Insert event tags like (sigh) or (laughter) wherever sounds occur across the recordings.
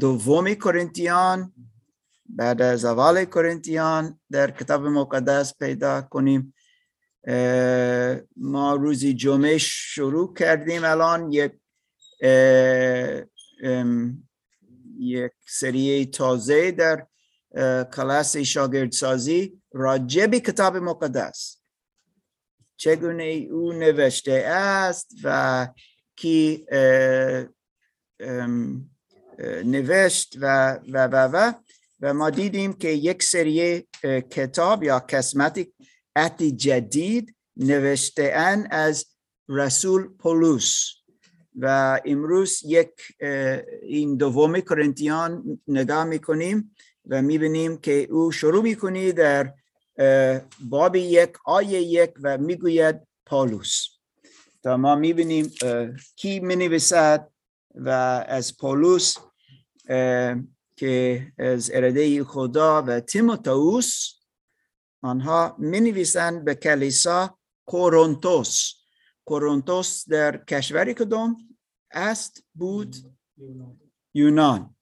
دومی کرنتیان بعد از اول کرنتیان در کتاب مقدس پیدا کنیم. ما روزی جمعه شروع کردیم الان یک یک سری تازه در کلاس شاگردسازی به کتاب مقدس. چگونه او نوشته است و کی نوشت و و و و و ما دیدیم که یک سری کتاب یا قسمت عهد جدید نوشته ان از رسول پولوس و امروز یک این دومی کرنتیان نگاه می‌کنیم و می‌بینیم که او شروع می‌کنی در باب یک آیه یک و می‌گوید پولوس تا ما می‌بینیم کی می‌نویسد؟ و از پولوس که از اراده خدا و تیموتائوس آنها می نویسند به کلیسا کورونتوس. کورونتوس در کشوری کدام است؟ بود؟ یونان.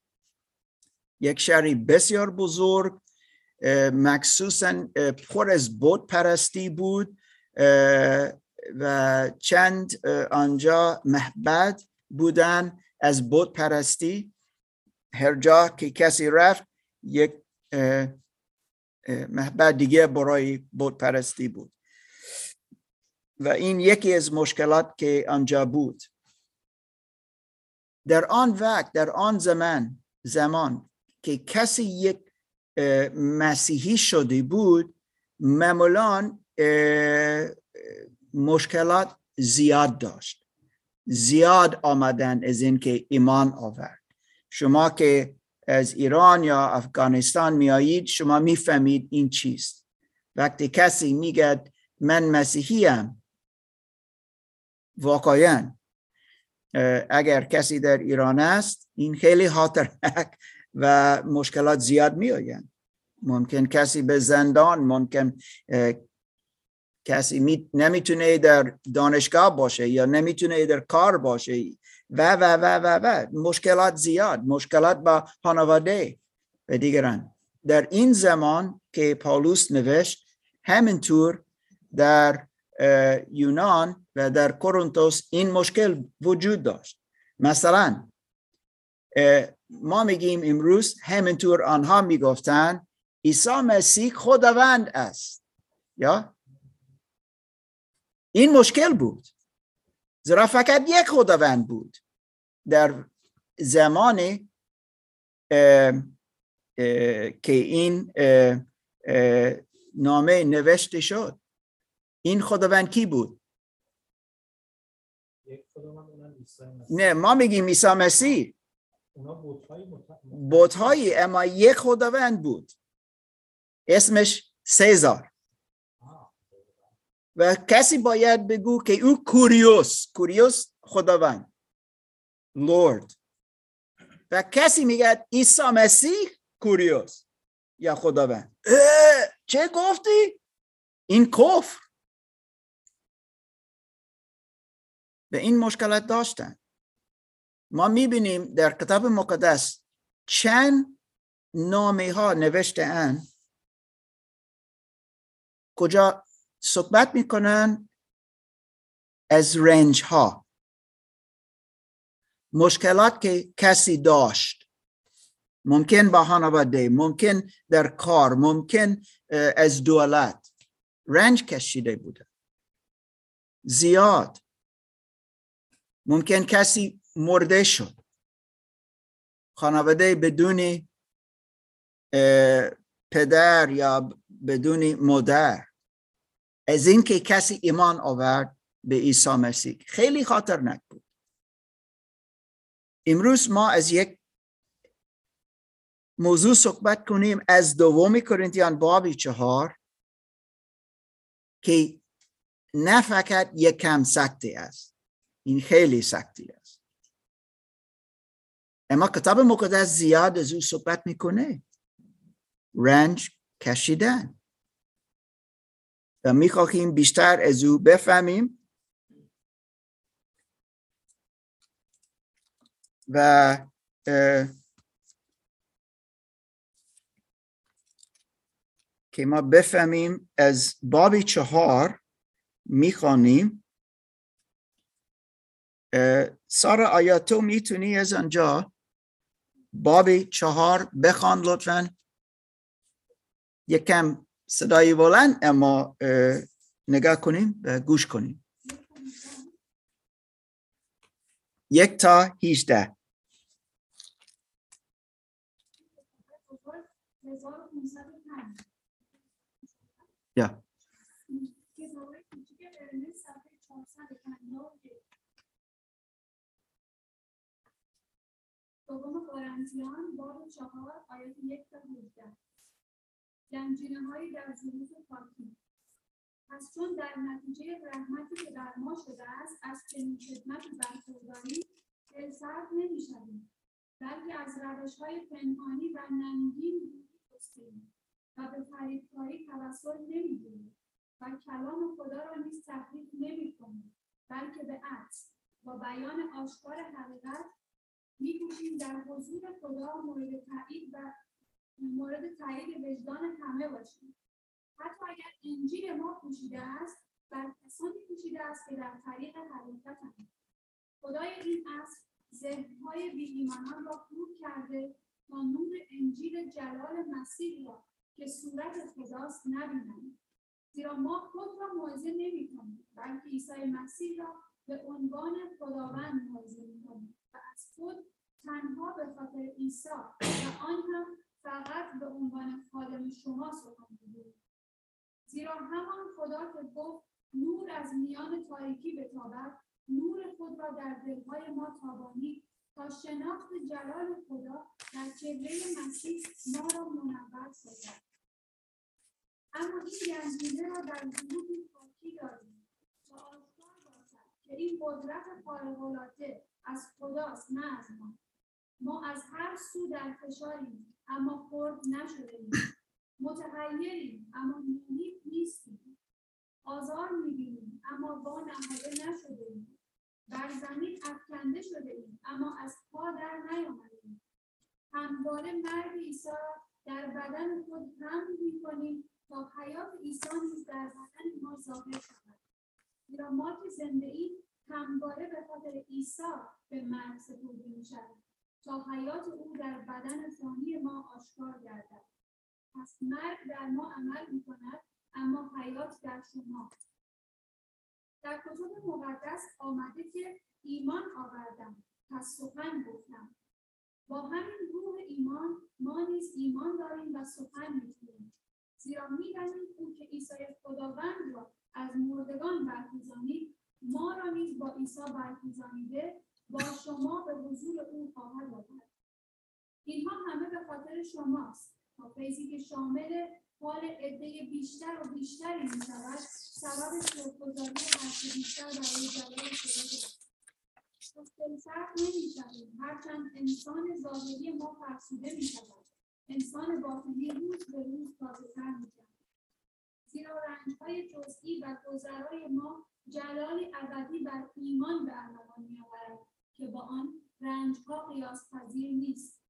یک شهری بسیار بزرگ مخصوصا پر از بود پرستی بود و چند آنجا محبد بودن. از بود پرستی. هر جا که کسی رفت یک محبت دیگه برای بود پرستی بود. و این یکی از مشکلات که آنجا بود. در آن وقت در آن زمان زمان که کسی یک مسیحی شده بود معمولا مشکلات زیاد داشت. زیاد آمدن از اینکه ایمان آورد. شما که از ایران یا افغانستان میایید شما می‌فهمید این چیست. وقتی کسی میگد من مسیحیم واقعا اگر کسی در ایران است این خیلی خاطرناک و مشکلات زیاد می ممکن کسی به زندان ممکن کسی می نمی‌تونه در دانشگاه باشه یا نمی‌تونه در کار باشه. و و و و و مشکلات زیاد. مشکلات با خانواده و دیگران. در این زمان که پاولوس نوشت همینطور در یونان و در کورنتوس این مشکل وجود داشت. مثلا ما میگیم امروز همینطور آنها می‌گفتن عیسی مسیح خداوند است. یا این مشکل بود. زیرا فقط یک خداوند بود. در زمان که این نامه نوشته شد. این خداوند کی بود؟ نه ما میگیم عیسی مسیح. بوتهایی اما یک خداوند بود. اسمش سزار. و کسی باید بگو که او کوریوس کوریوس خداوند لورد. و کسی میگه عیسی مسیح کوریوس یا خداوند. چه گفتی؟ این کفر. به این مشکلات داشتن. ما می‌بینیم در کتاب مقدس چند نامه ها نوشته ان کجا صحبت می‌کنن از رنج ها مشکلات که کسی داشت. ممکن با خانواده ممکن در کار ممکن از دولت. رنج کشیده بوده. زیاد. ممکن کسی مرده شد. خانواده بدون پدر یا بدون مادر. از اینکه کسی ایمان آورد به عیسی مسیح. خیلی خاطرناک بود. امروز ما از یک موضوع صحبت کنیم از دومی کرنتیان بابی چهار که نه فقط یک کم سکتی است. این خیلی سکتی است. اما کتاب مقدس زیاد از او صحبت می‌کنه. رنج کشیدن. و می‌خواهیم بیشتر از او بفهمیم. و که ما بفهمیم از بابی چهار می‌خوانیم. سارا آیا تو می‌تونی از آنجا بابی چهار بخوان لطفا؟ یکم صدای بلند اما نگاه کنیم و گوش کنیم. یک تا هیچده. یا. دوم قرنتیان باب چهار آیت یک تا هجده گنجینه هایی در ظروف پاکی پس چون در نتیجه رحمتی که بر ما شده است از چنین خدمت برخورداری دلسرد نمی‌شویم. بلکه از روش های پنهانی و ننگین جستیم و به فریبکاری توسل نمی‌گیریم و کلام خدا را نیز تحریف نمی‌کنیم بلکه به عکس با بیان آشکار حقیقت میکوشیم در حضور خدا مورد تایید و مورد تایید وجدان همه باشیم. حتی اگر انجیل ما پوشیده است بر کسانی پوشیده است که در طریق حقیقتند خدای این اصل ذهنهای بی ایمانان را کور کرده تا نور انجیل جلال مسیح را که صورت خداست نبینند. زیرا ما خود را موعظه نمی‌کنیم بلکه عیسی مسیح را به عنوان خداوند موعظه می‌کنیم و از خود تنها به خاطر عیسی و آن هم فقط به عنوان خادم شما سخن می‌گوییم زیرا همان خدا که گفت نور از میان تاریکی بتابد نور خود را در دلهای ما تابانی تا شناخت جلال خدا در چهره مسیح ما را منور سازد. اما این گنجینه را در ظروف پاکی داریم. تا آشکار باشد که این قدرت خارقالعاده از خداست نه از ما. ما از هر سو در فشاریم. اما خرد نشده ایم. اما نومید نیستیم. آزار می‌بینیم اما با نهاده نشده ایم. بر زمین افکنده شده ایم اما از پا در نیامدیم همواره مرگ عیسی در بدن خود هم می‌کنیم تا حیات عیسی نیز در بدن ما ظاهر شود. زیرا ما که زنده ایم همواره به خاطر عیسی به مرگ سپرده می‌شویم. تا حیات او در بدن فانی ما آشکار گردد. پس مرگ در ما عمل می کند اما حیات در شما. در کتب مقدس آمده که ایمان آوردم پس سخن گفتم. با همین روح ایمان ما نیز ایمان داریم و سخن می‌گوییم زیرا می‌دانیم او که عیسی خداوند را از مردگان برخیزانید ما را نیز با عیسی برخیزانیده با شما به حضور او خواهد آورد اینها همه به خاطر شماست. تا فیضی که شامل حال عده بیشتر و بیشتری می شود سبب شکرگزاری هرچه بیشتر برای جلال پس دلسرد نمی شویم هرچند انسان ظاهری ما فرسوده می شود انسان باطنی روز به روز تازهتر می شود زیرا رنجهای جزئی و گذرای ما جلالی ابدی بر ایمان به ارمغان میآورد که با آن رنجها قیاس پذیر نیست.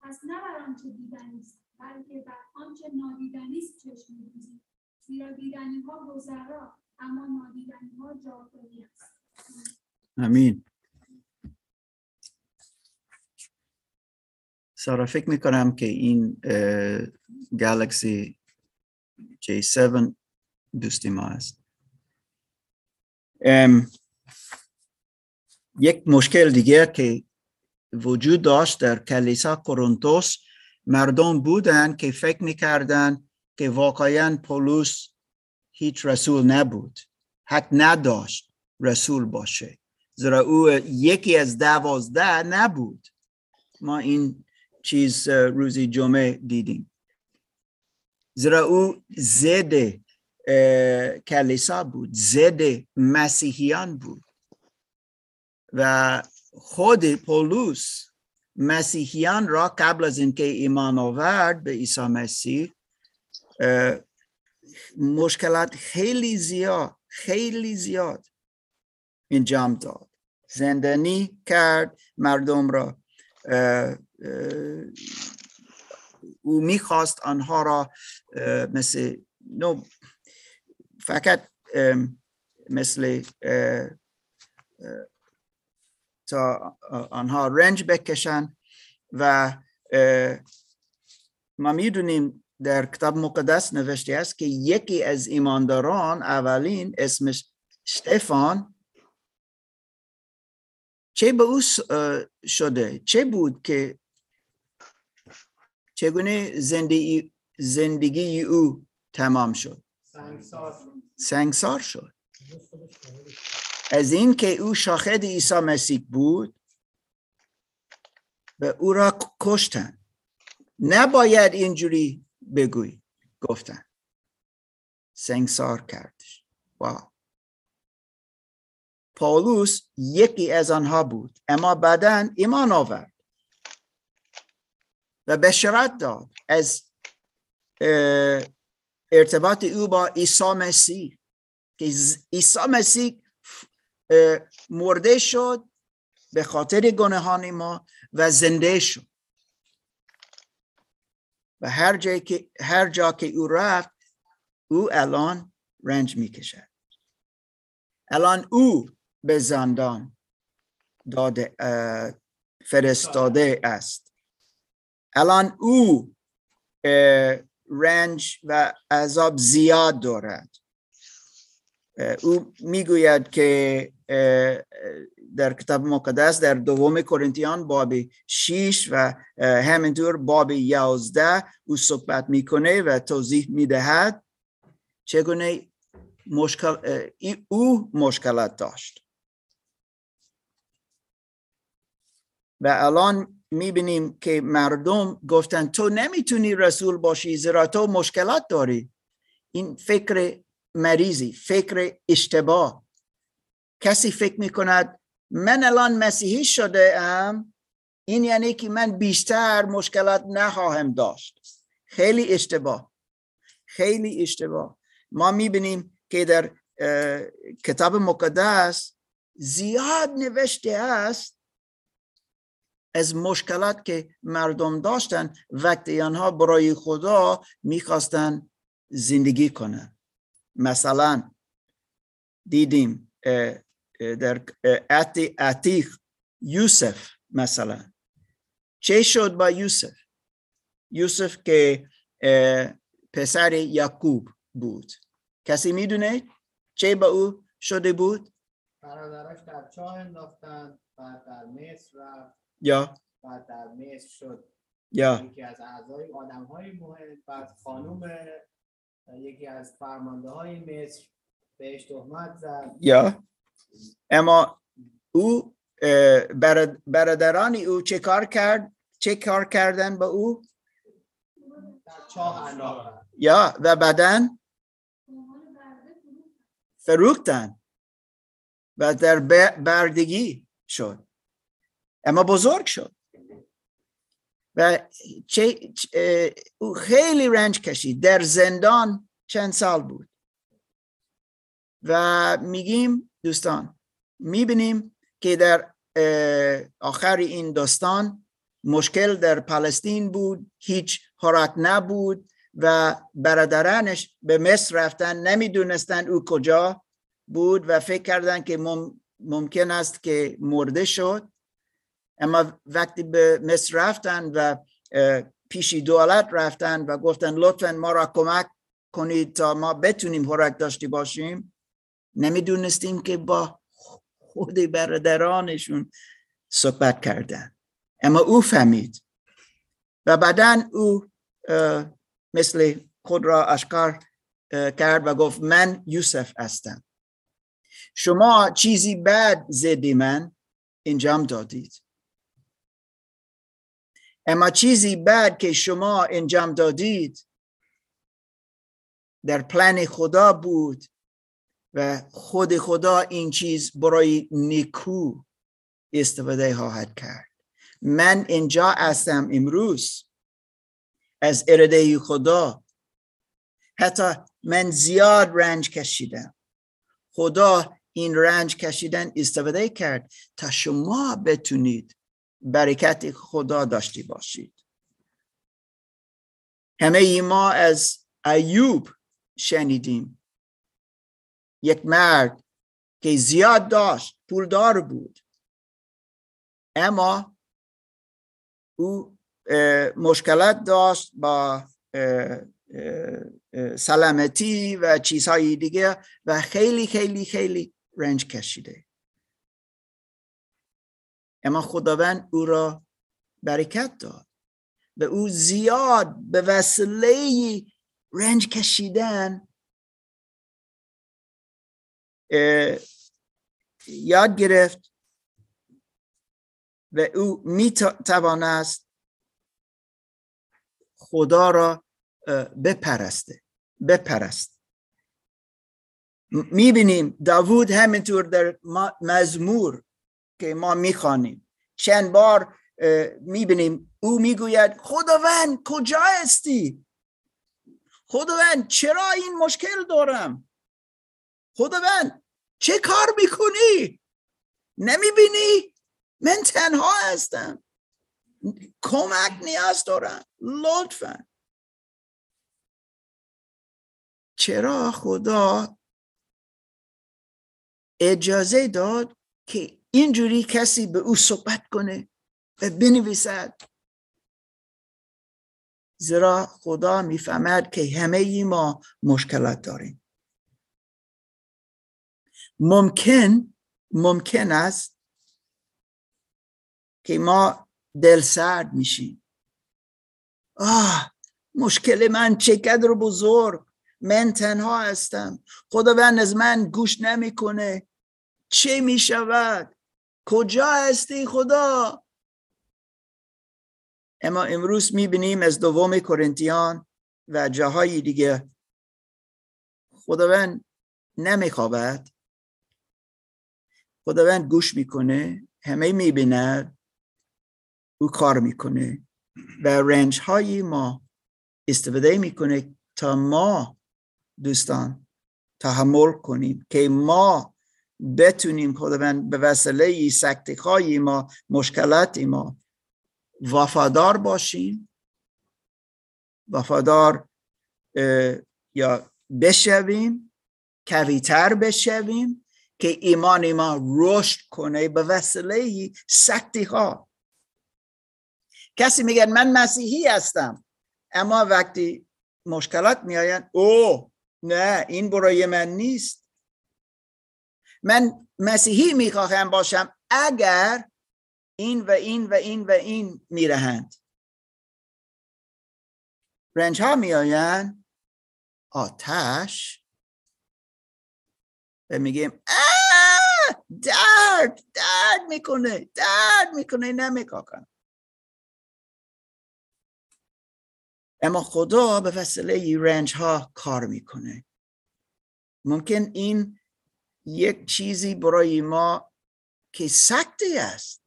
پس نه بر آنچه دیدنی است بلکه بر آنچه نادیدنی است چشم میدوزیم زیرا دیدنی ها گذرا اما نادیدنی ها جاودانی است. امین سارا فکر می‌کنم که این گالکسی J7 دوستی ما است. یک مشکل دیگه که وجود داشت در کلیسا کورنتوس مردم بودن که فکر می‌کردن که واقعا پولس هیچ رسول نبود حق نداشت رسول باشه. زیرا او یکی از دوازده نبود. ما این چیز روزی جمعه دیدیم. زیرا او زده کلیسا بود ضد مسیحیان بود. و خود پولوس مسیحیان را قبل از اینکه ایمان آورد به عیسی مسیح مشکلات خیلی زیاد خیلی زیاد انجام داد. زندانی کرد مردم را او می‌خواست آنها را مثل نو فقط مثل تا آنها رنج بکشن و ما می‌دونیم در کتاب مقدس نوشته است که یکی از ایمانداران اولین اسمش شتفان. چه به او شده؟ چه بود که چگونه زندگی زندگی او تمام شد. سنگسار شد. از این که او شاهد عیسی مسیح بود و او را کشتن. نباید اینجوری بگوی گفتن. سنگسار کردش. واو. پاولوس یکی از آنها بود اما بعدا ایمان آورد. و بشارت داد از ارتباط او با عیسی مسیح که عیسی مسیح مرده شد به خاطر گناهان ما و زنده شد. و هر جا که هر جا که او رفت او الان رنج می‌کشد. الان او به زندان داده فرستاده است. الان او رنج و عذاب زیاد دارد. او می‌گوید که در کتاب مقدس در دوم کرنتیان باب 6 و همینطور باب 11 او صحبت می‌کنه و توضیح می‌دهد چگونه مشکل او مشکلات داشت. و الان می‌بینیم که مردم گفتن تو نمی‌تونی رسول باشی زیرا تو مشکلات داری. این فکر مریضی فکر اشتباه. کسی فکر می‌کند من الان مسیحی شده ام؟ این یعنی که من بیشتر مشکلات نخواهم داشت. خیلی اشتباه. خیلی اشتباه. ما می‌بینیم که در کتاب مقدس زیاد نوشته است از مشکلات که مردم داشتن. وقتی آنها برای خدا می‌خواستن زندگی کنن مثلا دیدیم در عتیق یوسف مثلا. چه شد با یوسف؟ یوسف که پسر یعقوب بود. کسی می‌دونه چه با او شده بود؟ برادراش در چاه انداختن بعد در مصر رفت. یا. بعد در مصر شد. یا. یکی از اعضای آدم های مهم بعد خانوم یکی از فرمانده های مصر بهش تهمت زد. یا. اما او برادران او چه کار کرد؟ چه کار کردن با او؟ یا و فرو فروختن. و در بردگی شد. اما بزرگ شد. و چه چه- او خیلی رنج کشید. در زندان چند سال بود. و میگیم دوستان می‌بینیم که در آخر این داستان مشکل در پلستین بود هیچ حرکت نبود و برادرانش به مصر رفتن نمی‌دونستن او کجا بود و فکر کردن که مم- ممکن است که مرده شد. اما وقتی به مصر رفتن و اه، پیش دولت رفتن و گفتن لطفا ما را کمک کنید تا ما بتونیم حرکت داشته باشیم نمی‌دونستیم که با خود برادرانشون صحبت کردن. اما او فهمید. و بعدا او مثل خود را اشکار کرد و گفت من یوسف هستم. شما چیزی بد زدی من انجام دادید. اما چیزی بد که شما انجام دادید در پلن خدا بود و خود خدا این چیز برای نیکو استفاده خواهد کرد. من اینجا هستم امروز. از اراده خدا. حتی من زیاد رنج کشیدم. خدا این رنج کشیدن استفاده کرد تا شما بتونید برکت خدا داشته باشید. همه ما از ایوب شنیدیم. یک مرد که زیاد داشت پولدار بود. اما او مشکلات داشت با سلامتی و چیزهای دیگه و خیلی خیلی خیلی رنج کشیده. اما خداوند او را برکت داد. و او زیاد به وسیله رنج کشیدن یاد گرفت و او می توانست خدا را بپرسته بپرست. می‌بینیم داوود همینطور در مزمور که ما می‌خوانیم. چند بار می‌بینیم او می‌گوید خداوند کجا هستی؟ خداوند چرا این مشکل دارم؟ خداوند چه کار می‌کنی؟ نمی‌بینی؟ من تنها هستم. کمک نیاز دارم. لطفا. چرا خدا اجازه داد که اینجوری کسی به او صحبت کنه و بنویسد؟ زیرا خدا می‌فهمد که همه ای ما مشکلات داریم. ممکن ممکن است که ما دل سرد میشیم. آه مشکل من چقدر بزرگ. من تنها هستم. خداوند از من گوش نمی‌کنه. چه می شود کجا هستی خدا؟ اما امروز می بینیم از دوم کرنتیان و جاهای دیگه. خداوند نمیخوابد. خداوند گوش می‌کنه همه می‌بیند او کار می‌کنه و رنج های ما استفاده می‌کنه تا ما دوستان تحمل کنیم که ما بتونیم خداوند به وسیله سکتی های ما مشکلات ما وفادار باشیم. وفادار یا بشویم کویتر بشویم. که ایمان ما رشد کنه به وسیله سکتی ها کسی میگه من مسیحی هستم اما وقتی مشکلات میآیند او نه این برای من نیست. من مسیحی می‌خواهم باشم اگر این و این و این و این میرهند. رنج ها میآیند آتش میگیم درد! درد می‌کنه! درد می‌کنه! نمیکاکم اما خدا به وسیله رنج ها کار می‌کنه. ممکن این یک چیزی برای ما که سختی است.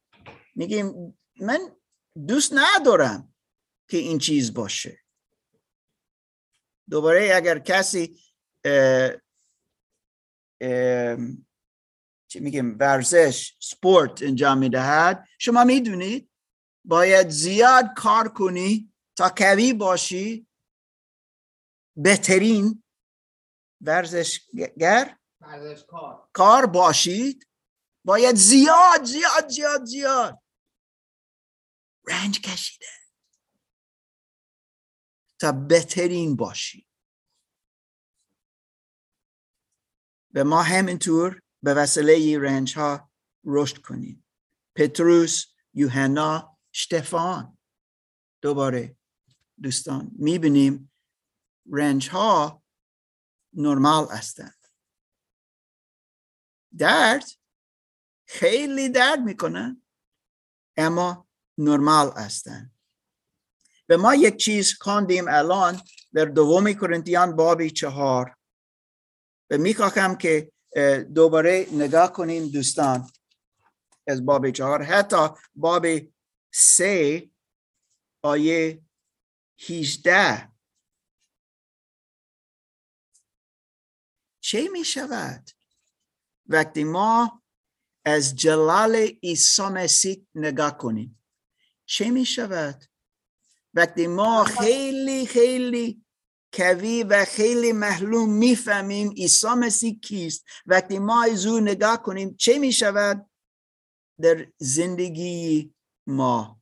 میگیم من دوست ندارم که این چیز باشه. دوباره اگر کسی چی میگیم ورزش سپورت انجام می‌دهد. شما می‌دونید؟ باید زیاد کار کنی تا قوی باشی. بهترین ورزشگر؟ ورزشکار. کار باشید. باید زیاد زیاد زیاد زیاد. رنج کشیده. تا بهترین باشی. و ما همینطور به وسیله رنج ها رشد کنیم پتروس یوحنا شتفان. دوباره دوستان می‌بینیم رنج ها نرمال هستند. درد خیلی درد می‌کنن اما نرمال هستند. و ما یک چیز خواندیم الان در دوم کرنتیان بابی چهار. و می‌خواهم که دوباره نگاه کنیم دوستان از باب چهار. حتی باب سه آیه 18 چه می شود وقتی ما از جلال عیسی مسیح نگاه کنیم؟ چه می شود وقتی ما خیلی خیلی کوی و خیلی محلوم می‌فهمیم عیسی مسیح کیست. وقتی ما از او نگاه کنیم چه می شود در زندگی ما؟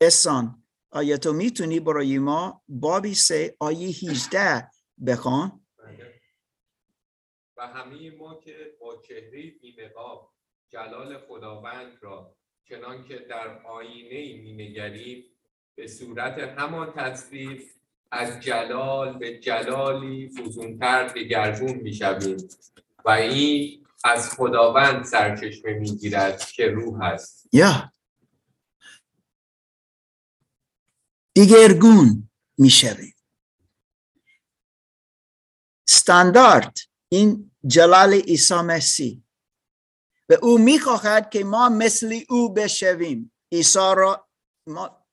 احسان آیا تو می‌تونی برای ما بابی سه آیه 18 بخوان؟ و همه ما که با چهره بی‌نقاب جلال خداوند را چنان که در آینه مینگریم به صورت همان تصویر از جلال به جلالی فزونتر دگرگون می‌شویم و این از خداوند سرچشمه می‌گیرد که روح است. یا. دیگرگون می‌شویم. استاندارد این جلال عیسی مسیح. و او می‌خواهد که ما مثل او بشویم. عیسی را ما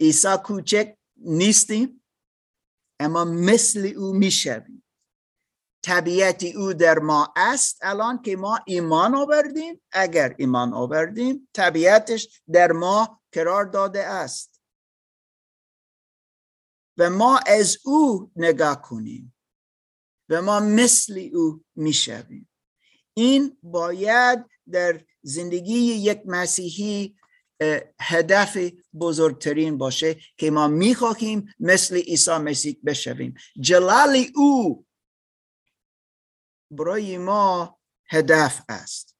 عیسی کوچک نیستیم اما مثل او می‌شویم. طبیعت او در ما است الان که ما ایمان آوردیم. اگر ایمان آوردیم طبیعتش در ما قرار داده است. و ما از او نگاه کنیم و ما مثل او می‌شویم. این باید در زندگی یک مسیحی هدف بزرگترین باشه که ما می‌خواهیم مثل عیسی مسیح بشویم. جلال او برای ما هدف است.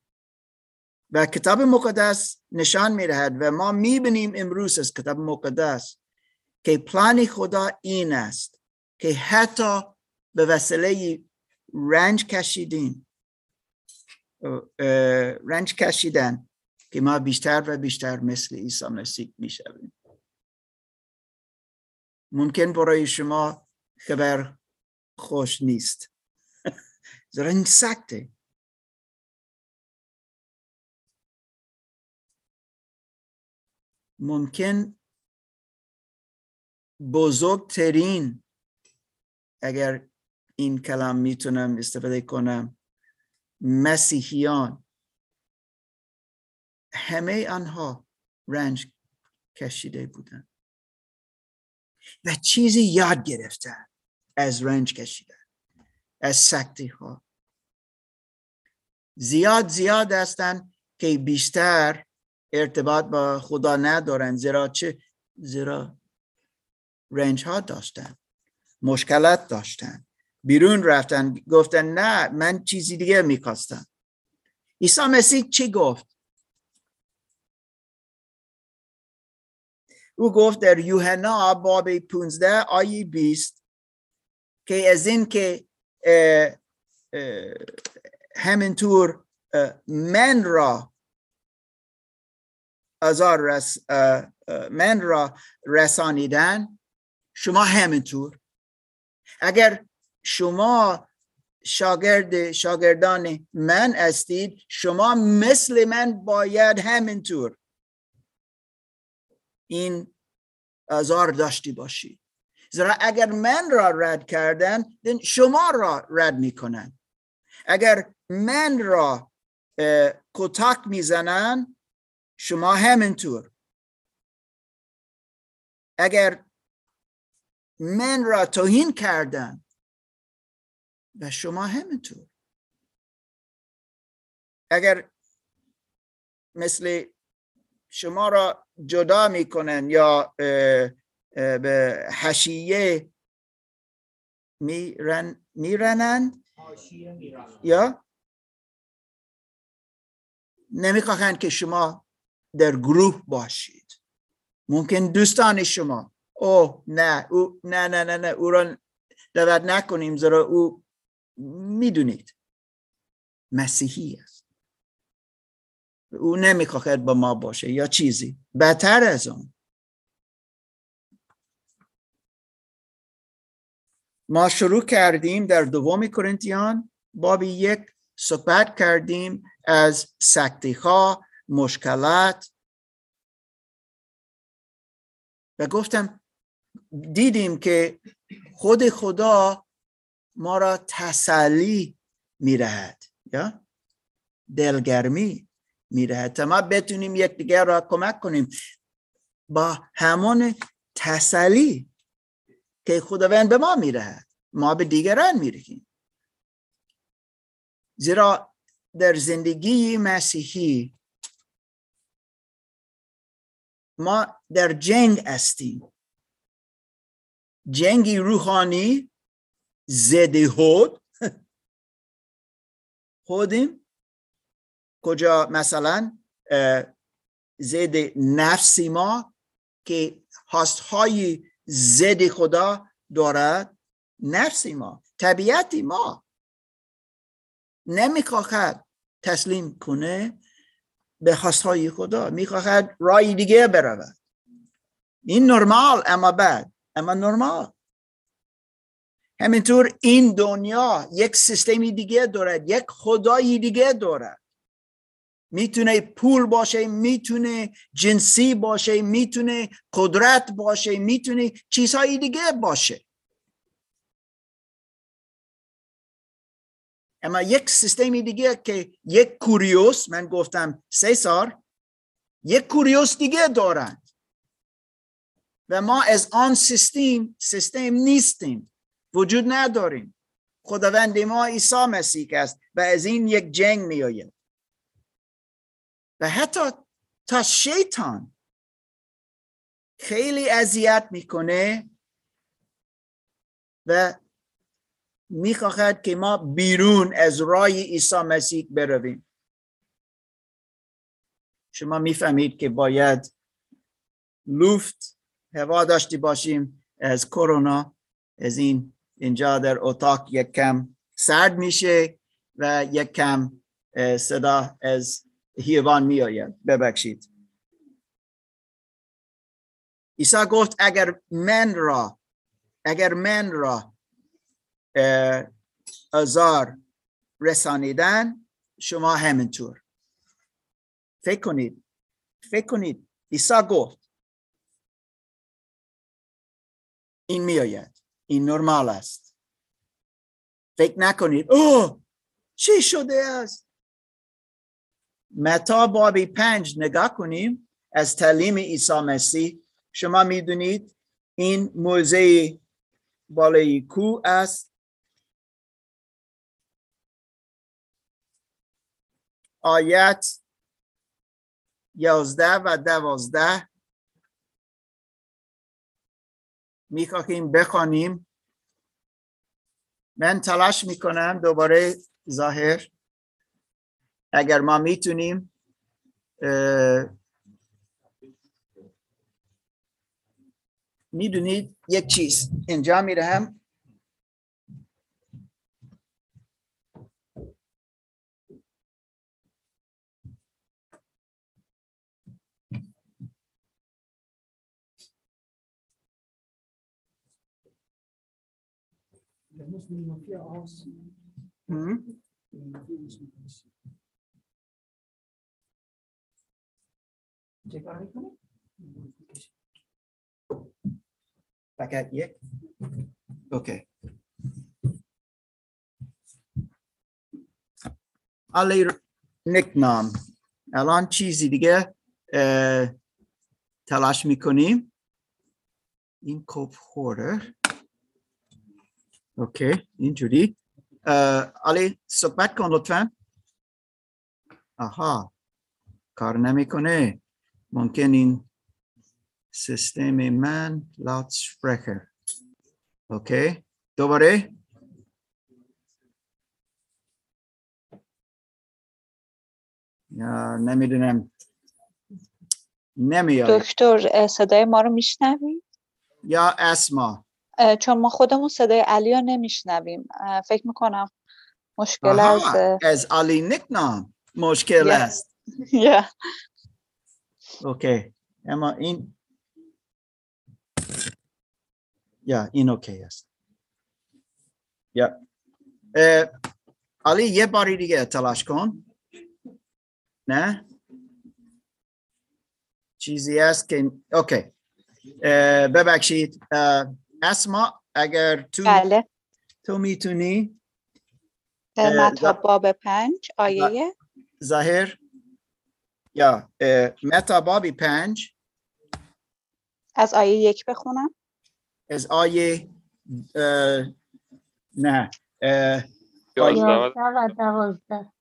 و کتاب مقدس نشان می‌دهد و ما می‌بینیم امروز از کتاب مقدس که پلان خدا این است که حتی به وسیله رنج کشیدین رنج کشیدن که ما بیشتر و بیشتر مثل عیسی مسیح می‌شویم. ممکن برای شما خبر خوش نیست. (laughs) این سخته ممکن بزرگترین اگر این کلام می‌تونم استفاده کنم مسیحیان همه آنها رنج کشیده بودن و چیزی یاد گرفتن از رنج کشیدن از سختی ها زیاد زیاد هستن که بیشتر ارتباط با خدا ندارن زیرا چه؟ زیرا رنج ها داشتن مشکلات داشتن بیرون رفتن گفتن نه من چیزی دیگه می‌خواستم. عیسی مسیح چی گفت؟ او گفت در یوحنا باب 15 آیه 20 که از این که همینطور من را آزار رس من را رسانیدن شما همینطور. اگر شما شاگرد شاگردان من هستید شما مثل من باید همینطور. این آزار داشتی باشید زیرا اگر من را رد کردن شما را رد می‌کنن اگر من را کتک می‌زنن شما همینطور. اگر من را توهین کردن و شما همینطور. اگر مثل شما را جدا می‌کنن یا به حشیه میرن میرنن. یا؟ نمی‌خواهند که شما در گروه باشید. ممکن دوستان شما. اوه نه او نه نه نه نه او را دعوت نکنیم زیرا او می‌دونید. مسیحی است. او نمی‌خواهد با ما باشه یا چیزی. بدتر از اون. ما شروع کردیم در دوم کرنتیان باب یک صحبت کردیم از سختی ها مشکلات. و گفتم دیدیم که خود خدا ما را تسلی میرهد یا؟ دلگرمی. میرهد تا ما بتونیم یکدیگر را کمک کنیم. با همون تسلی که خداوند به ما میرهد ما به دیگران میرهیم زیرا در زندگی مسیحی ما در جنگ هستیم. جنگی روحانی ضد هود. خودیم کجا مثلا ضد نفسی ما که هاستهای ضد خدا دارد؟ نفسی ما طبیعتی ما. نمی‌خواهد تسلیم کنه به خواستهای خدا می‌خواهد رای دیگه برود. این نرمال اما بعد اما نرمال. همینطور این دنیا یک سیستمی دیگه دارد یک خدایی دیگه دارد. می‌تونه پول باشه می‌تونه جنسی باشه می‌تونه قدرت باشه می‌تونه چیزهای دیگه باشه. اما یک سیستمی دیگه که یک کوریوس من گفتم سه سال یک کوریوس دیگه دارند و ما از آن سیستم سیستم نیستیم وجود نداریم. خداوند ما عیسی مسیح است و از این یک جنگ می آید و حتی تا شیطان خیلی اذیت می‌کنه و می‌خواهد که ما بیرون از رای عیسی مسیح برویم. شما می‌فهمید که باید لوفت هوا داشتی باشیم از کرونا. از این اینجا در اتاق یک کم سرد میشه و یک کم صدا از حیوان می آید ببخشید. عیسی گفت اگر من را اگر من را آزار رسانیدن شما همینطور. فکر کنید. فکر کنید. عیسی گفت این میآید. این نرمال است. فکر نکنید. اوه! چی شده است؟ متا بابی پنج نگاه کنیم از تعلیم عیسی مسیح. شما می‌دونید این موزه بالای کو است. آیت یازده و دوازده. می‌خواهیم بخوانیم. من تلاش می‌کنم دوباره ظاهر. اگر ما می‌تونیم می‌دونید یک چیز اینجا میرهم. هم؟ چیکار می‌کنی؟ فقط یک. اوکی. علی نکنام الان چیزی دیگه تلاش می‌کنیم. این کوپ خورده اوکی اینجوری. علی صحبت کن لطفا. آها کار نمی‌کنه. ممکن این سیستم من سپرکر اوکی دوباره. یا نمی‌دونم. نمیاد دکتر صدای ما رو میشنویم یا اسما. چون ما خودمون صدای علی رو نمیشنویم. فکر می‌کنم مشکل از از علی نکنام مشکل. است. (laughs) اوکی اما این یا این اوکی است یا علی یه باری دیگه تلاش کن نه چیزی است که اوکی ببخشید اسما اگر تو بله تو می‌تونی متی باب پنج آیه ظاهر یا متا بابی پنج. از آیه یک بخونم. از آیه نه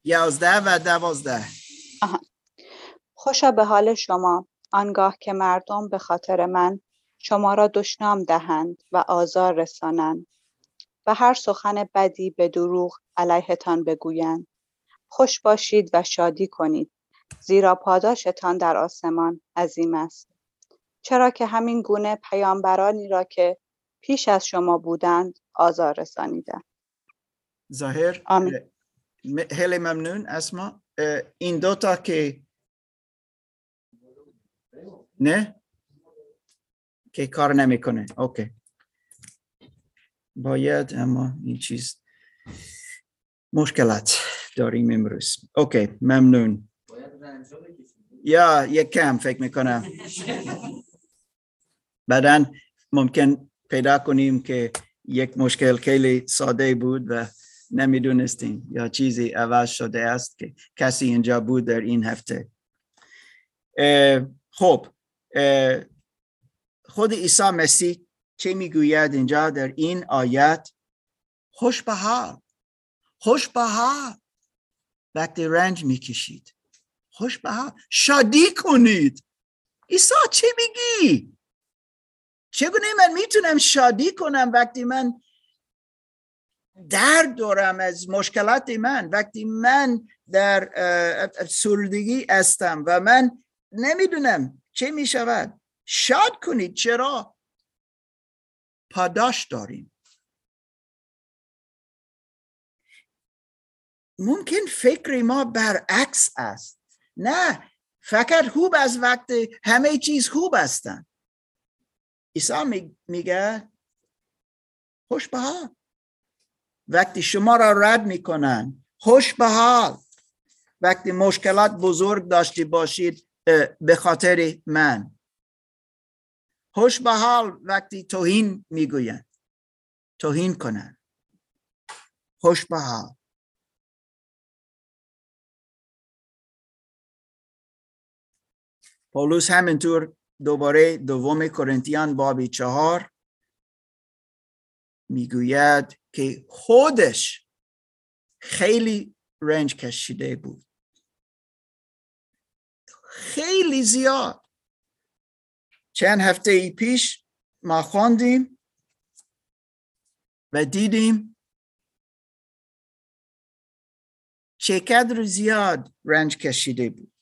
یازده و دوازده. خوشا به حال شما. آنگاه که مردم به خاطر من شما را دشنام دهند و آزار رسانند و هر سخن بدی به دروغ علیهتان بگویند. خوش باشید و شادی کنید. زیرا پاداشتان در آسمان عظیم است. چرا که همین گونه پیامبرانی را که پیش از شما بودند آزار رسانیدند ظاهر خیلی ممنون اسما. این دوتا که نه؟ که کار نمی‌کنه. اوکی باید اما این چیز مشکلات داریم امروز. اوکی ممنون. یا یک کم فکر می‌کنم. بعدا ممکن پیدا کنیم که یک مشکل خیلی ساده بود و نمی‌دونستیم یا چیزی عوض شده است که کسی اینجا بود در این هفته. خب خود عیسی مسیح چه می‌گوید اینجا در این آیت؟ خوش به حال خوش به حال. وقتی رنج می‌کشید. خوش به شادی کنید. عیسی چه میگی؟ چگونه من می‌تونم شادی کنم وقتی من درد دارم از مشکلات من وقتی من در اه، افسردگی هستم و من نمی‌دونم چه می‌شود؟ شاد کنید. چرا؟ پاداش داریم. ممکن فکر ما برعکس است. نه فقط خوب از وقت همه چیز خوب هستند عیسی می- میگه خوش به حال وقتی شما را رد می‌کنن خوش به حال وقتی مشکلات بزرگ داشتی باشید به خاطر من. خوش به حال وقتی توهین می‌گویند. توهین کنن. خوش به حال پولس همینطور دوباره دوم کرنتیان بابی چهار می‌گوید که خودش خیلی رنج کشیده بود. خیلی زیاد. چند هفته ای پیش ما خواندیم و دیدیم چقدر زیاد رنج کشیده بود.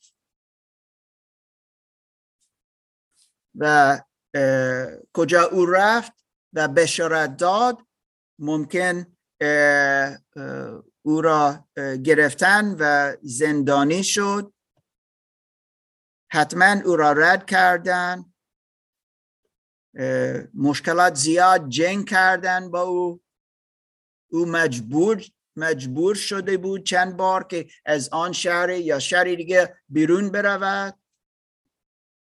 و کجا او رفت و بشارت داد ممکن او را گرفتن و زندانی شد. حتما او را رد کردن. مشکلات زیاد جنگ کردن با او. او مجبور مجبور شده بود چند بار که از آن شهر یا شهری دیگه بیرون برود.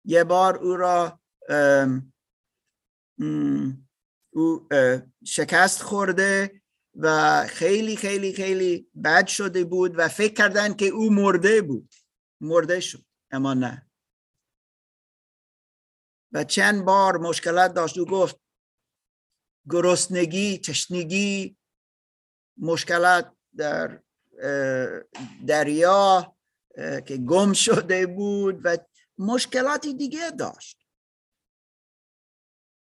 یه بار او را او شکست خورده و خیلی خیلی خیلی بد شده بود و فکر کردن که او مرده بود. مرده شد اما نه. و چند بار مشکلات داشت. او گفت گرسنگی تشنگی مشکلات در دریا که گم شده بود و مشکلاتی دیگه داشت.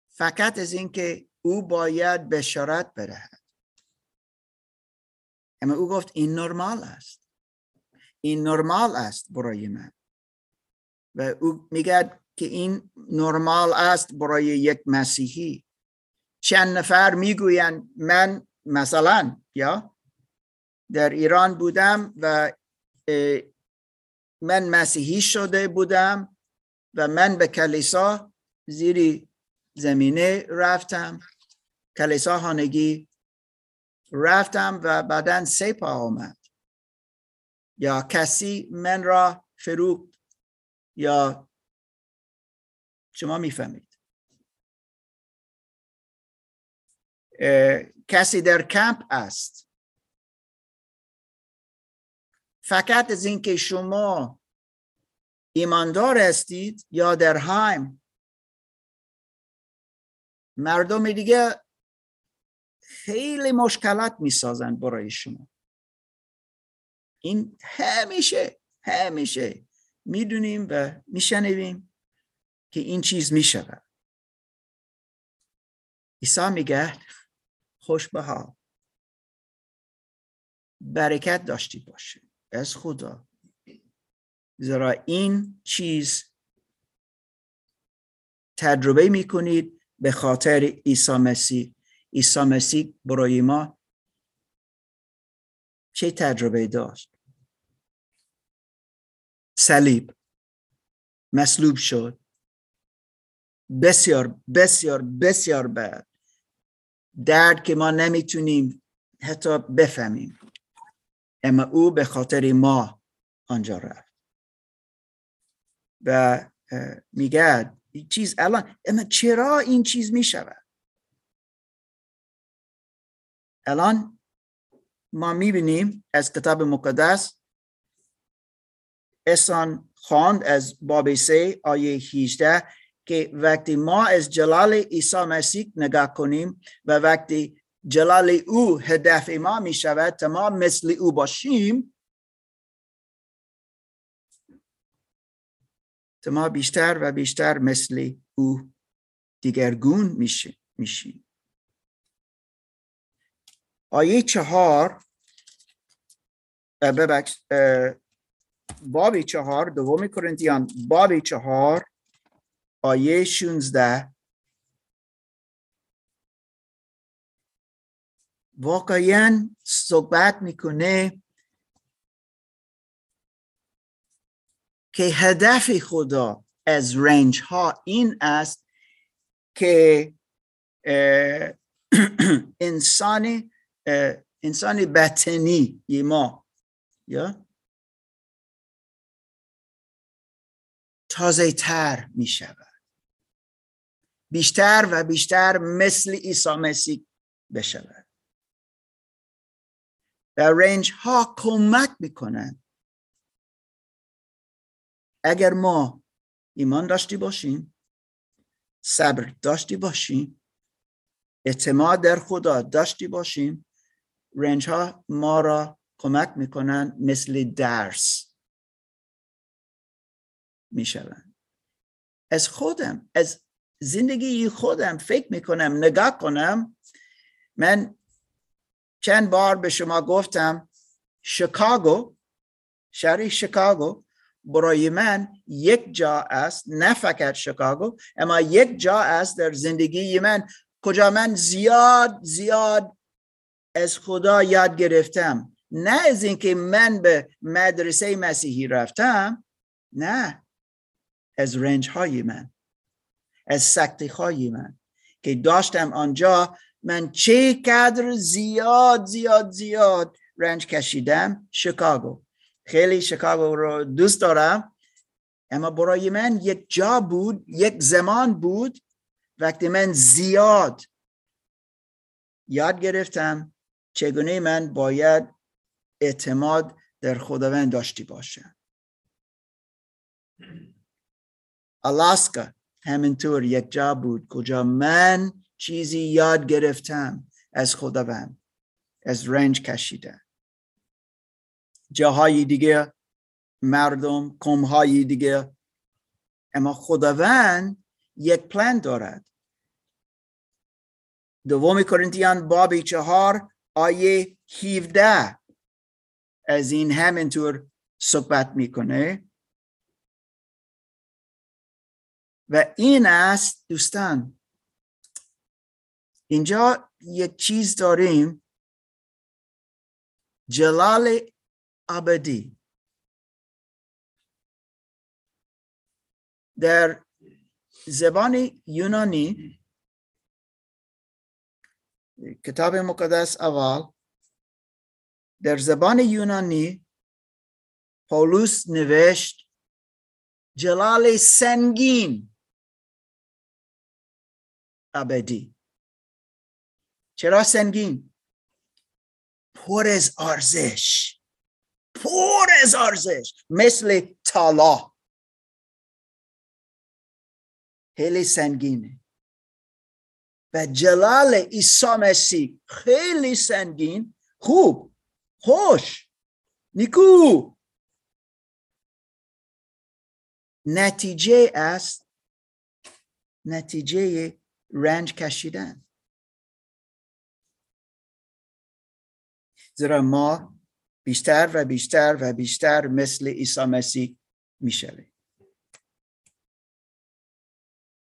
فقط از اینکه او باید بشارت بدهد اما او گفت این نرمال است. این نرمال است برای من. و او میگه که این نرمال است برای یک مسیحی. چند نفر می‌گویند من مثلا یا در ایران بودم و من مسیحی شده بودم و من به کلیسا زیر زمینه رفتم. کلیسا خانگی رفتم و بعدا پا آمد. یا کسی من را فروخت یا شما می‌فهمید. کسی در کمپ است. فقط از اینکه شما ایماندار هستید یا در هایم مردم دیگه خیلی مشکلات می‌سازن برای شما. این همیشه همیشه می‌دونیم و میشنویم که این چیز می‌شود. عیسی میگه خوش ها برکت داشتی باشه. از خدا. زیرا این چیز تجربه می‌کنید به خاطر عیسی مسیح. عیسی مسیح برای ما چه تجربه داشت؟ صلیب مصلوب شد. بسیار بسیار بسیار بد. درد که ما نمی‌تونیم حتی بفهمیم. اما او به خاطر ما آنجا رفت. و میگه این چیز الان اما چرا این چیز می‌شود؟ الان ما می‌بینیم از کتاب مقدس اسان خواند از باب سه آیه 18 که وقتی ما از جلال عیسی مسیح نگاه کنیم و وقتی جلال او هدف ما می شود تا ما مثل او باشیم. تا ما بیشتر و بیشتر مثل او دیگرگون میشیم آیه چهار ببخش بابی چهار دومی کرنتیان بابی چهار آیه 16 واقعا صحبت می‌کنه که هدف خدا از رنج ها این است که (clears throat) انسان انسان بطنی ما یا؟ تازه تر می شود بیشتر و بیشتر مثل عیسی مسیح بشود. و رنج ها کمک می‌کنن. اگر ما ایمان داشتی باشیم صبر داشتی باشیم اعتماد در خدا داشتی باشیم رنج ها ما را کمک می‌کنن مثل درس می‌شوند. از خودم از زندگی خودم فکر می‌کنم نگاه کنم من چند بار به شما گفتم شکاگو شهر شکاگو برای من یک جا است نه فقط شکاگو اما یک جا است در زندگی من. کجا من زیاد زیاد از خدا یاد گرفتم. نه از اینکه من به مدرسه مسیحی رفتم نه. از رنج های من از سکتی های من که داشتم آنجا من چه قدر زیاد زیاد زیاد رنج کشیدم؟ شکاگو. خیلی شکاگو رو دوست دارم. اما برای من یک جا بود یک زمان بود وقتی من زیاد یاد گرفتم چگونه من باید اعتماد در خداوند داشتی باشم. آلاسکا همینطور یک جا بود. کجا من چیزی یاد گرفتم از خداوند از رنج کشیده. جاهای دیگه مردم کمهای دیگه. اما خداوند یک پلان دارد. دومی کرنتیان بابی چهار آیه 17 از این همینطور صحبت می‌کنه. و این است دوستان اینجا یک چیز داریم. جلال ابدی. در زبان یونانی کتاب مقدس اول در زبان یونانی پولوس نوشت جلال سنگین ابدی. چرا سنگین؟ پر از ارزش پر از ارزش مثل طلا. خیلی سنگینه. و جلال عیسی مسیح خیلی سنگین. خوب. خوش. نیکو. نتیجه است. نتیجه رنج کشیدن. زیرا ما بیشتر و بیشتر و بیشتر مثل عیسی مسیح می‌شویم.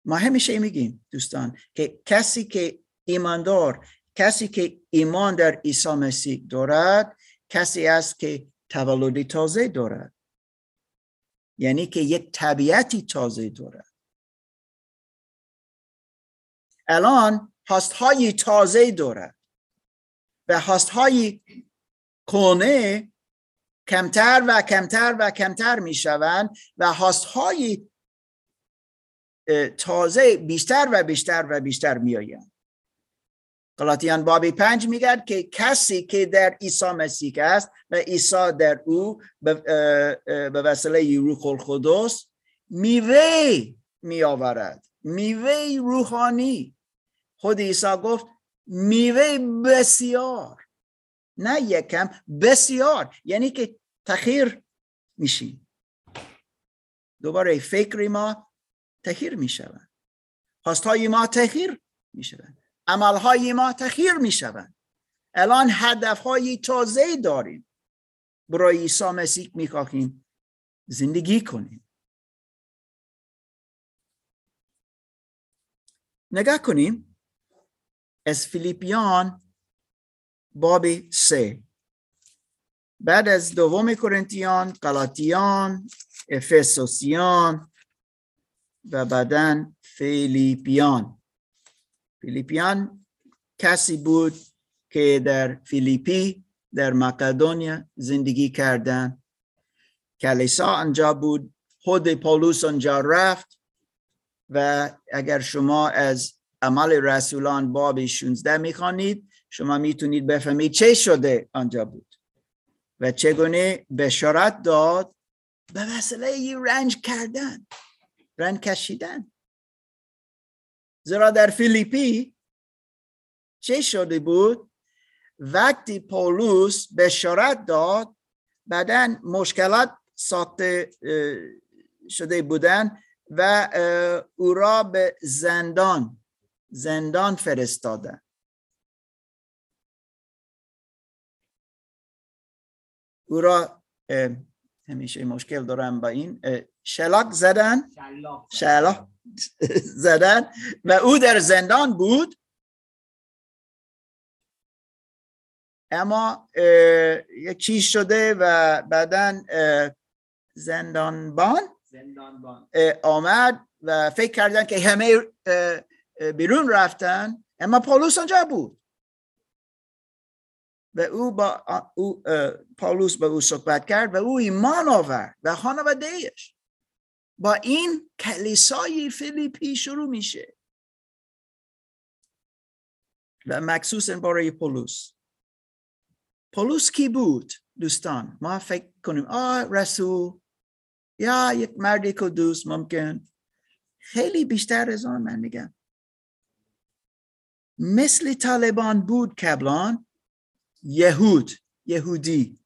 ما همیشه میگیم دوستان که کسی که ایماندار کسی که ایمان در عیسی مسیح دارد کسی است که تولدی تازه دارد. یعنی که یک طبیعتی تازه دارد. الان های تازه دارد. و های کنه کمتر و کمتر و کمتر می شوند و های تازه بیشتر و بیشتر و بیشتر می آیند غلاطیان بابی پنج میگد که کسی که در عیسی مسیح است و عیسی در او به وسیله روح القدس میوه می آورد میوه روحانی. خود عیسی گفت میوه بسیار نه یکم بسیار. یعنی که تخیر میشیم دوباره فکر ما تخیر می‌شوند های ما تخیر می‌شوند عملهای ما تخیر می‌شوند الان هدف های تازه داریم. برای عیسی مسیح می‌خواهیم زندگی کنیم. نگاه کنیم. از فیلیپیان باب سه. بعد از دوم کرنتیان قلاتیان افسوسیان و بعدا فیلیپیان. فیلیپیان کسی بود که در فیلیپی در مقدونیا زندگی کردن کلیسا آنجا بود خود پولوس آنجا رفت و اگر شما از عمل رسولان باب 16 می‌خوانید. شما می‌تونید بفهمید چه شده آنجا بود. و چگونه بشارت داد به وسیله رنج کردن رنج کشیدن. زیرا در فیلیپی چه شده بود؟ وقتی پولوس بشارت داد بعدا مشکلات ساخته شده بودن و او را به زندان زندان فرستادن او را همیشه مشکل دارم با این شلاق زدن؟ شلاق زدن. و او در زندان بود؟ اما یک چیز شده و بعدا زندانبان؟ آمد و فکر کردن که همه بیرون رفتن. اما پولوس آنجا بود. و او با او پولوس به او صحبت کرد و او ایمان آورد و خانوادهش با این کلیسای فیلیپی شروع میشه. و مخصوصا برای پولوس پولوس کی بود؟ دوستان ما فکر کنیم آه رسول یا یک مردی که دوست ممکن. خیلی بیشتر از آن من میگم. مثل طالبان بود کبلان یهود یهودی.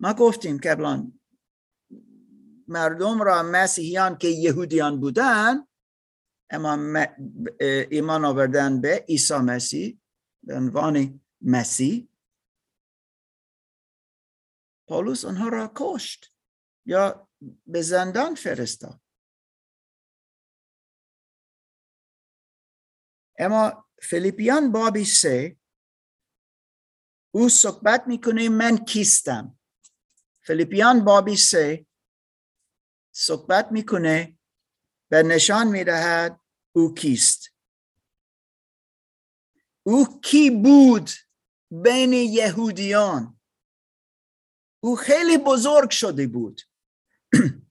ما گفتیم کبلان مردم را مسیحیان که یهودیان بودن اما ایمان آوردن به عیسی مسیح به عنوان مسیح. پولس آنها را کشت یا به زندان فرستاد. اما فیلیپیان بابی سه او صحبت می‌کنه من کیستم. فیلیپیان بابی سه صحبت می‌کنه و نشان می‌دهد او کیست. او کی بود بین یهودیان؟ او خیلی بزرگ شده بود. (clears throat)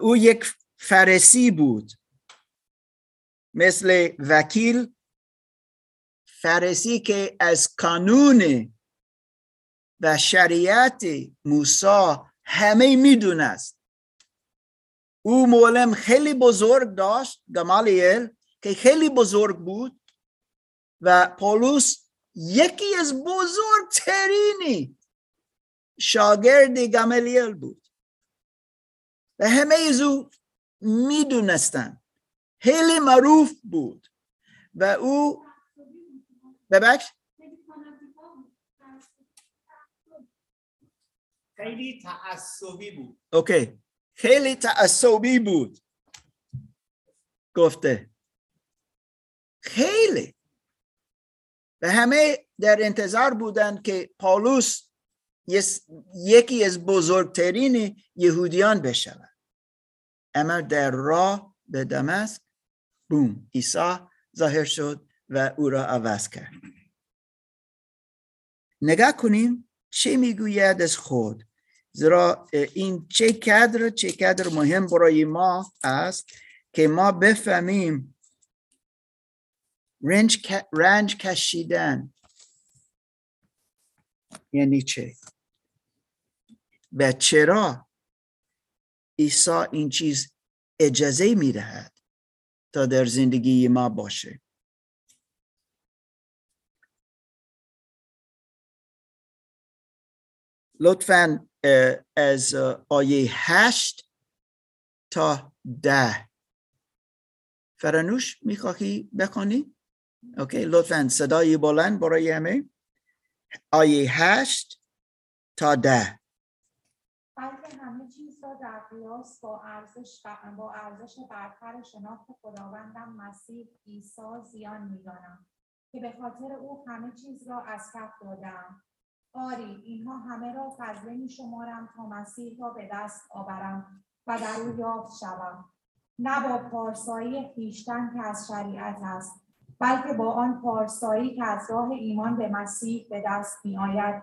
او یک فرسی بود. مثل وکیل فرسی که از کانون و شریعت موسی همه می‌دونست او معلم خیلی بزرگ داشت گمالیل که خیلی بزرگ بود و پولس یکی از بزرگترینی شاگرد گمالیل بود. و همه از او می‌دونستن. خیلی معروف بود؟ و او ببخش خیلی تعصبی بود. اوکی. خیلی تعصبی بود. گفته. خیلی. و همه در انتظار بودند که پالوس یکی از بزرگترین یهودیان بشود. اما در راه به دمسک بوم. عیسی ظاهر شد و او را عوض کرد. نگاه کنیم چه می‌گوید از خود. زیرا این چه کدر چه کدر مهم برای ما است که ما بفهمیم رنج, رنج کشیدن. یعنی چه؟ و چرا عیسی این چیز اجازه می‌دهد؟ تا در زندگی ما باشه. لطفا از آیه هشت تا ده. فرانوش می‌خواهی بخوانی؟ اوکی لطفا صدای بلند برای همه. آیه هشت تا ده بلکه همه چیز را در قیاس با ارزش با ارزش برتر شناخت خداوندم مسیح عیسی زیان می‌دانم که به خاطر او همه چیز را از کف دادم آری اینها همه را فضله می شمارم تا مسیح را به دست آورم و در او یافت شوم. نه با پارسایی خیشتن که از شریعت است بلکه با آن پارسایی که از راه ایمان به مسیح به دست می آید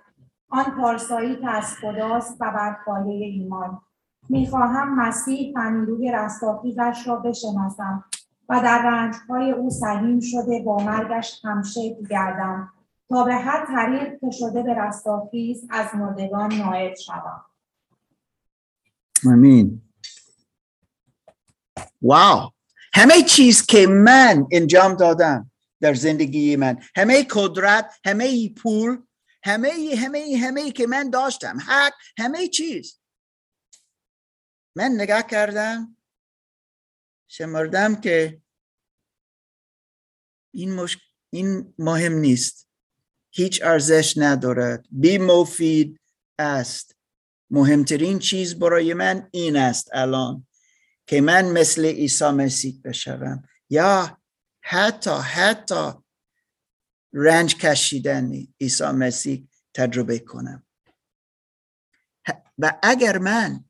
آن پارسایی که از خداست و بر پایه ایمان. می‌خواهم مسیح فنیروی رستاخیزش را بشناسم و در رنجهای او سهیم شده با مرگش همشه گردم تا به هر طریق که شده به رستاخیز از مردگان نائل شوم. امین واو. همه چیز که من انجام دادم در زندگی من همه قدرت همه پول همه همه همه که من داشتم حق همه چیز. من نگاه کردم شمردم که این, مش... این مهم نیست. هیچ ارزش ندارد. بی مفید است. مهمترین چیز برای من این است الان که من مثل عیسی مسیح بشوم. یا حتی حتی رنج کشیدن عیسی مسیح تجربه کنم. و اگر من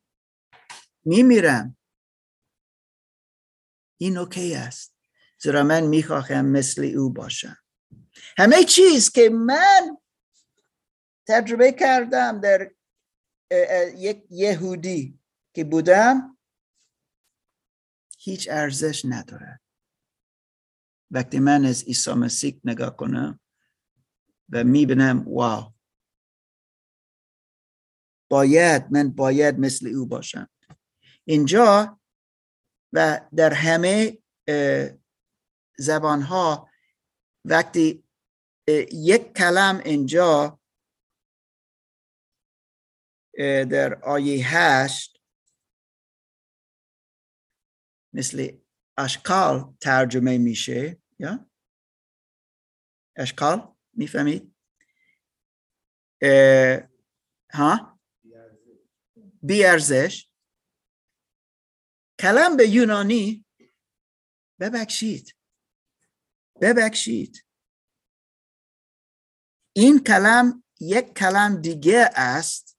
میمیرم. این اوکی است. زیرا من می‌خواهم مثل او باشم. همه چیز که من تجربه کردم در یک یهودی که بودم هیچ ارزش ندارد. وقتی من از عیسی مسیح نگاه کنم و می‌بینم واو. باید من باید مثل او باشم. اینجا و در همه زبان ها وقتی یک کلم اینجا در آیه هشت مثل اشکال ترجمه میشه یا؟ اشکال می‌فهمید؟ ها؟ بیارزش. کلم به یونانی ببخشید. ببخشید. این کلم یک کلم دیگه است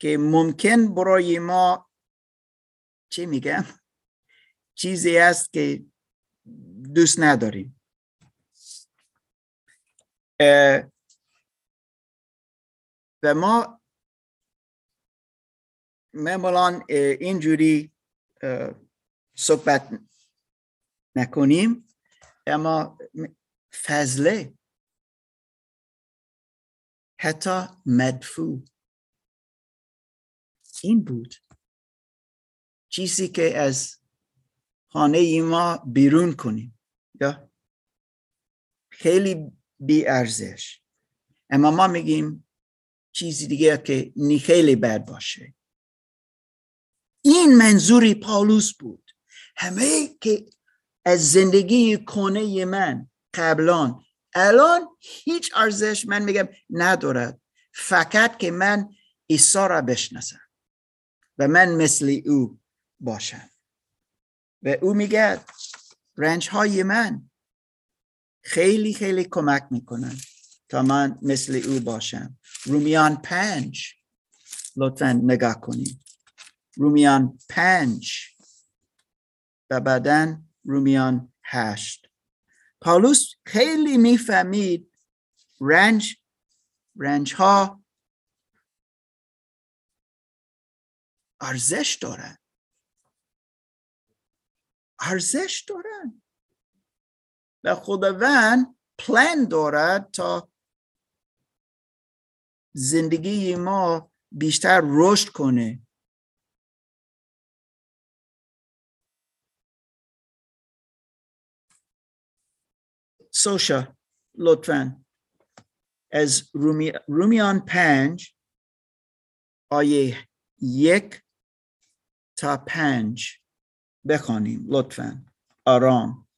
که ممکن برای ما چی میگم؟ چیزی است که دوست نداریم. و ما معمولا اینجوری صحبت نکنیم. اما فضله حتی مدفوع این بود. چیزی که از خانه ما بیرون کنیم. یا خیلی بی ارزش. اما ما میگیم چیزی دیگه که نی خیلی بد باشه. این منظوری پالوس بود. همه که از زندگی کنه من قبلان الان هیچ ارزش من میگم ندارد. فقط که من عیسی را بشناسم و من مثل او باشم. و او میگه رنج های من خیلی خیلی کمک می‌کنن تا من مثل او باشم. رومیان پنج لطفا نگاه کنید. رومیان پنج و بعدا رومیان هشت. پالوس خیلی می‌فهمید رنج رنج ها ارزش دارن. ارزش دارن. و خداوند پلان دارد تا زندگی ما بیشتر رشد کنه. سوشا لطفا از رومی، رومیان پنج آیه یک تا پنج بخوانیم لطفا آرام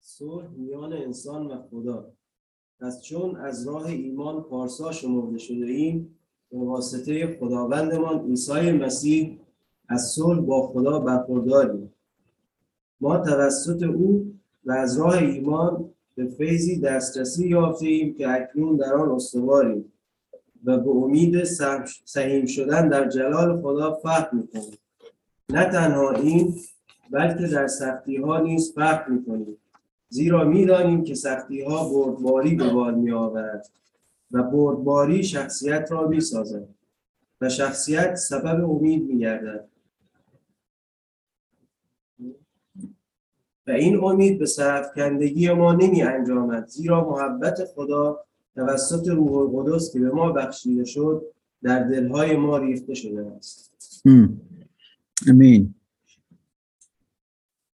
صلح میان انسان و خدا. پس چون از راه ایمان پارسا شمرده شده ایم به واسطه خداوندمان عیسی مسیح از صلح با خدا برخورداریم. ما توسط او و از راه ایمان به فیضی دسترسی یافته ایم که اکنون در آن استواریم و به امید سهیم شدن در جلال خدا فقر می‌کنیم. نه تنها این بلکه در سختی ها نیز فقر می‌کنیم. زیرا می‌دانیم که سختی ها بردباری به بار می آورد و بردباری شخصیت را می سازد و شخصیت سبب امید می و این امید به سرفکندگی ما نمی انجامد زیرا محبت خدا توسط روح القدس که به ما بخشیده شد در دلهای ما ریخته شده است. امین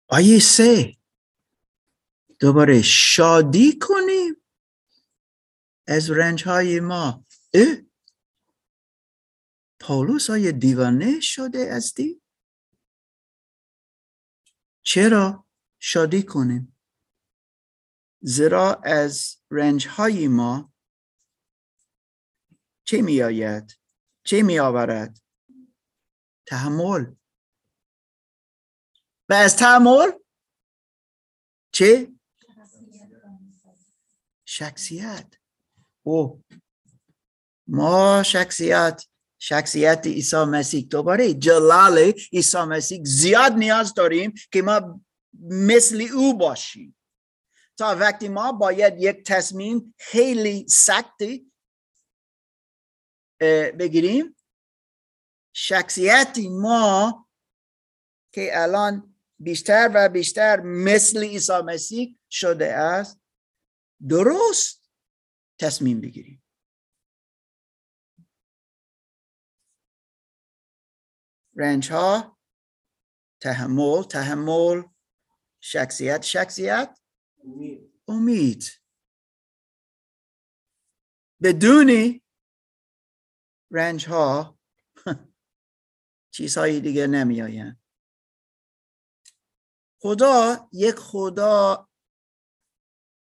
آیه سه. دوباره شادی کنیم از رنج های ما. اه؟ پولوس های دیوانه شده استی؟ چرا؟ شادی کنیم؟ زیرا از رنج های ما چه می آید؟ چه می آورد؟ تحمل و از تحمل چه؟ شخصیت او ما شخصیت شخصیت عیسی مسیح دوباره جلال عیسی مسیح زیاد نیاز داریم که ما مثل او باشیم تا وقتی ما باید یک تصمیم خیلی سختی بگیریم. شخصیتی ما که الان بیشتر و بیشتر مثل عیسی مسیح شده است درست تصمیم بگیریم. رنج ها تحمل تحمل شخصیت شخصیت؟ امید. امید. بدونی؟ رنج ها (laughs) چیزهای دیگه نمی آین. خدا یک خدا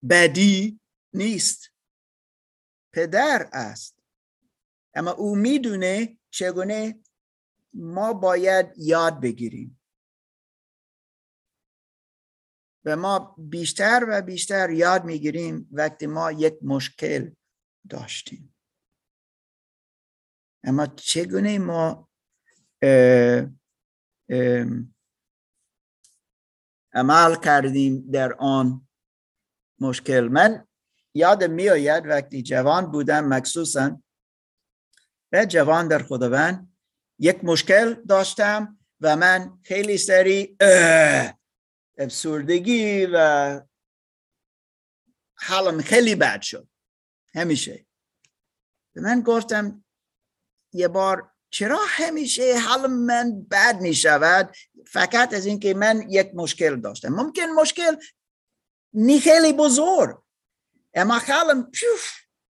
بدی نیست. پدر است. اما او می‌دونه چگونه ما باید یاد بگیریم. و ما بیشتر و بیشتر یاد می‌گیریم وقتی ما یک مشکل داشتیم. اما چگونه ما عمل کردیم در آن مشکل؟ من یادم میآید وقتی جوان بودم مخصوصا و جوان در خداوند یک مشکل داشتم و من خیلی سری افسردگی و حالم خیلی بد شد. همیشه. به من گفتم یه بار چرا همیشه حال من بد می شود فقط از اینکه من یک مشکل داشتم. ممکن مشکل نی خیلی بزرگ. اما حالم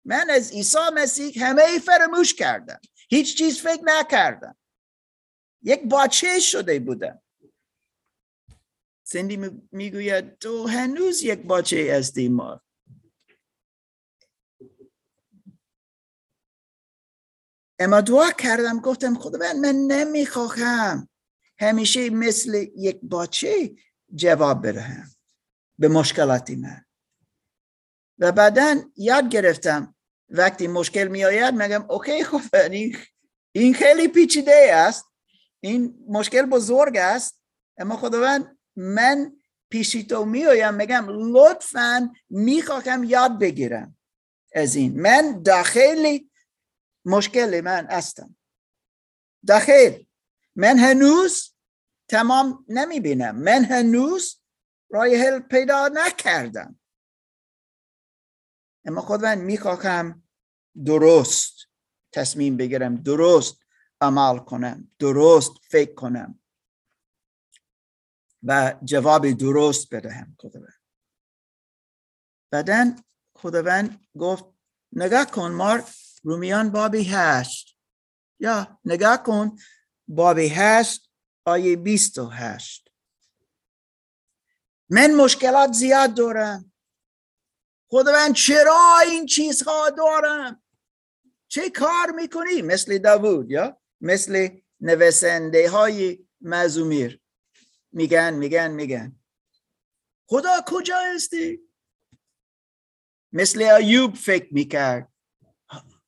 من از عیسی مسیح همه فراموش کردم. هیچ چیز فکر نکردم. یک بچه شده بودم. سندی می‌گوید تو هنوز یک بچه هستی ما. اما دعا کردم گفتم خدا من نمی‌خواهم همیشه مثل یک بچه جواب بدهم به مشکلاتی من. و بعدا یاد گرفتم وقتی مشکل می آید میگم اوکی خب این خیلی پیچیده است. این مشکل بزرگ است. اما خداوند من پیشی تو می آیم میگم لطفا می‌خواهم یاد بگیرم. از این. من داخلی مشکل من هستم. داخل. من هنوز تمام نمی بینم من هنوز رای حل پیدا نکردم. اما خداوند می‌خواهم درست تصمیم بگیرم درست عمل کنم درست فکر کنم. و جواب درست بدهم خداوند. بعدا خداوند گفت نگاه کن مار رومیان بابی هشت. یا نگاه کن بابی هشت آیه بیست و هشت. من مشکلات زیاد دارم. خداوند چرا این چیزها دارم؟ چه کار می‌کنی؟ مثل داوود یا مثل نویسنده های مزومیر میگن میگن میگن. خدا کجا هستی؟ مثل ایوب فکر می‌کرد.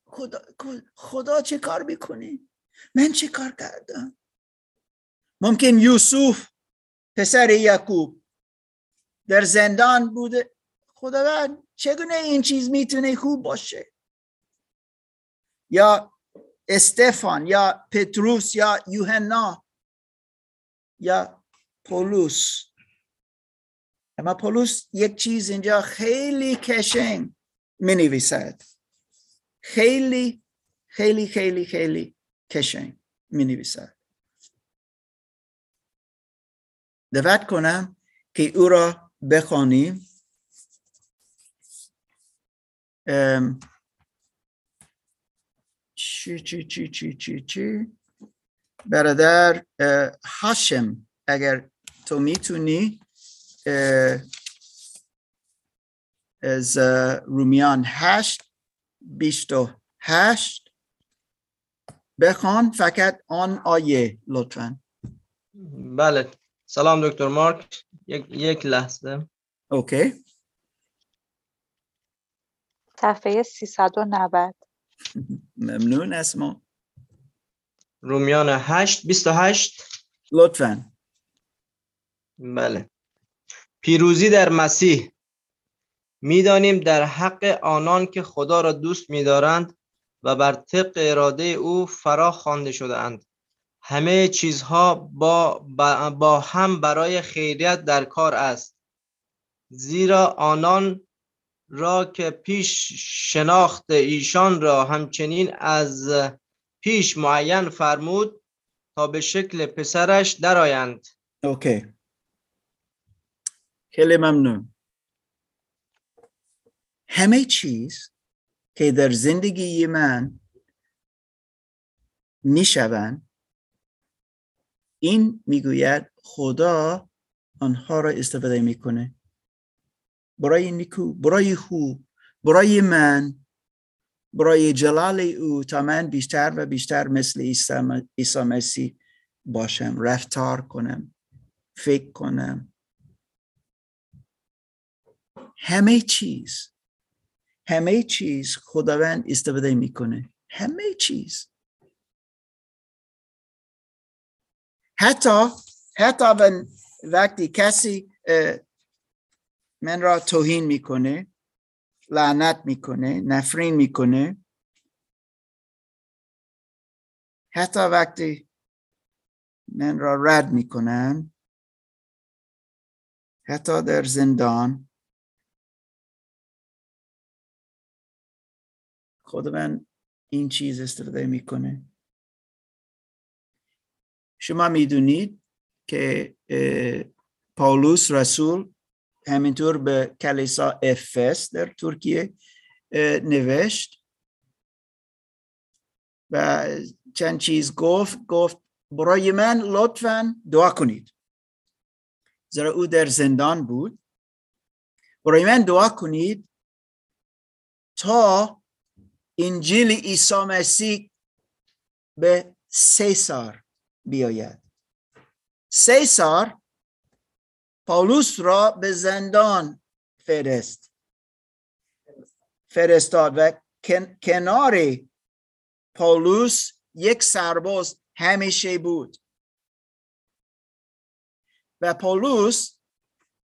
خدا, خدا چه کار می‌کنی؟ من چه کار کردم؟ ممکن یوسف پسر یعقوب در زندان بوده. خداوند چگونه این چیز می‌تونه خوب باشه؟ یا استفان یا پتروس یا یوحنا یا پولوس اما پولوس یک چیز اینجا خیلی کشنگ می نویسد خیلی خیلی خیلی خیلی کشنگ می نویسد دعوت کنم که او را بخوانیم. چی چی چی چی چی چی؟ برادر هاشم اگر تو می‌تونی از رومیان هشت بیست و هشت بخوان فقط آن آیه لطفا. بله. سلام دکتر مارک. یک, یک لحظه. اوکی. صفحه 390 ممنون اسما. رومیان 8 28 لطفا. بله. پیروزی در مسیح. می‌دانیم در حق آنان که خدا را دوست می‌دارند و بر طبق اراده او فرا خوانده شده اند همه چیزها با, با هم برای خیریت در کار است. زیرا آنان را که پیش شناخت ایشان را همچنین از پیش معین فرمود تا به شکل پسرش درآیند. اوکی. خیلی ممنون. همه چیز که در زندگی من می‌شوند این می‌گوید خدا آنها را استفاده می‌کنه. برای نیکو برای خوب برای من برای جلال او تا من بیشتر و بیشتر مثل عیسی مسیح باشم رفتار کنم فکر کنم. همه چیز همه چیز خداوند استفاده می‌کنه. همه چیز. حتی حتی وقتی کسی من را توهین می‌کنه لعنت می‌کنه نفرین می‌کنه. حتی وقتی من را رد می‌کنن حتی در زندان من این چیز استفاده می‌کنه. شما می‌دونید که پاولوس رسول همینطور به کلیسا افس در ترکیه نوشت و چند چیز گفت گفت برای من لطفا دعا کنید. زیرا او در زندان بود. برای من دعا کنید تا انجیل عیسی مسیح به سیسار بیاید. سیسار پاولوس را به زندان فرست. فرستاد و کن- کنار پاولوس یک سرباز همیشه بود. و پاولوس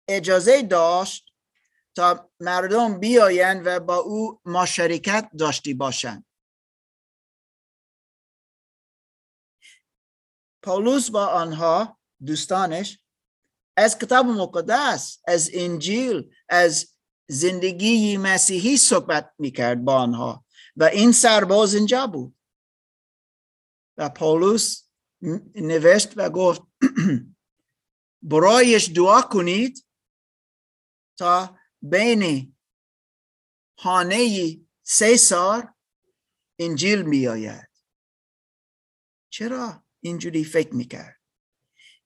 اجازه داشت تا مردم بیایند و با او مشارکت داشتی باشند. پاولوس با آنها دوستانش از کتاب مقدس از انجیل از زندگی مسیحی صحبت می‌کرد با آنها و این سرباز اینجا بود. و پاولوس نوشت و گفت (clears throat) برایش دعا کنید تا بین خانه سیسار انجیل می آید چرا اینجوری فکر می‌کرد؟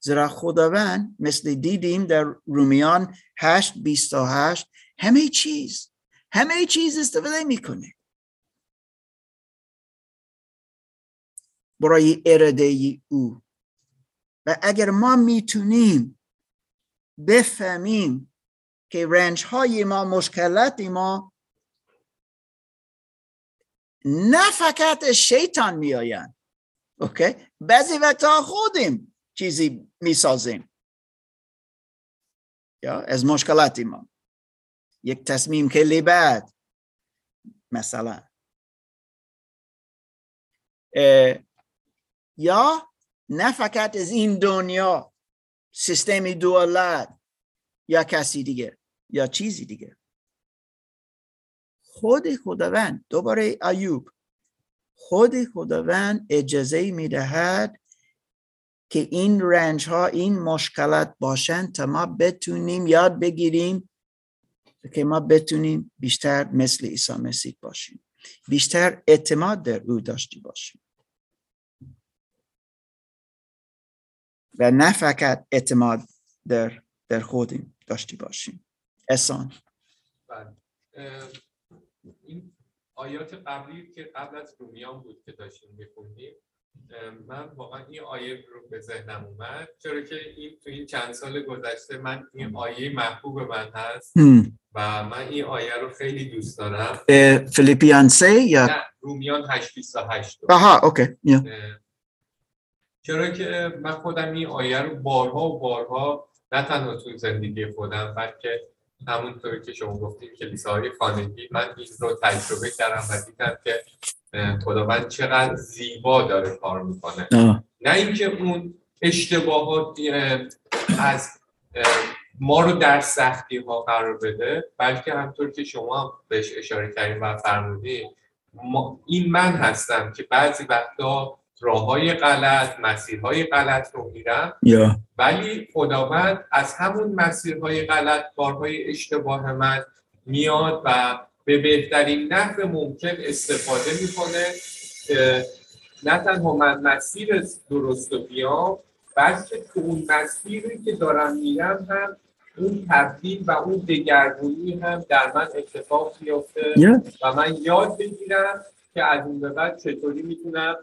زیرا خداوند مثل دیدیم در رومیان 8 28 همه چیز همه چیز استفاده می‌کنه. برای اراده او. و اگر ما می‌تونیم بفهمیم که رنج های ما مشکلات ما نه فقط از شیطان میآیند. اوکی بعضی وقتا خودیم چیزی می‌سازیم. یا از مشکلات ما. یک تصمیم خیلی بد. مثلا. یا نه فقط از این دنیا سیستم دولت. یا کسی دیگه یا چیزی دیگه. خود خداوند دوباره ایوب خود خداوند اجازه می‌دهد که این رنج ها این مشکلات باشند تا ما بتونیم یاد بگیریم که ما بتونیم بیشتر مثل عیسی مسیح باشیم. بیشتر اعتماد در او داشتی باشیم. و نه فقط اعتماد در در خودیم. داشتی باشیم احسان بله. این آیات قبلی که قبل از رومیان بود که داشتیم میخوندیم من واقعا این آیه رو به ذهنم اومد چرا که این تو این چند سال گذشته من این آیه محبوب من هست. و من این آیه رو خیلی دوست دارم اه، فیلیپیان سه یا نه رومیان 828 آها اوکی. چرا که من خودم این آیه رو بارها و بارها نه تنها تو زندگی خودم بلکه همونطوری که شما گفتیم کلیساهای خانگی من این رو تجربه کردم و دیدم که خداوند چقدر زیبا داره کار می‌کنه آه. نه اینکه اون اشتباهات اه، از ما رو در سختی ها قرار بده بلکه همطور که شما بهش اشاره کردیم و فرمودین ما- این من هستم که بعضی وقتا راه های غلط مسیرهای غلط رو میرم یا. ولی خداوند از همون مسیرهای غلط کارهای اشتباه من میاد و به بهترین نحو ممکن استفاده می‌کنه. که نه تنها من مسیر درست رو بیام بلکه تو اون مسیری که دارم میرم هم اون تبدیل و اون دگرگونی هم در من اتفاق بیفته یا. و من یاد بگیرم که از این به بعد چطوری می‌تونم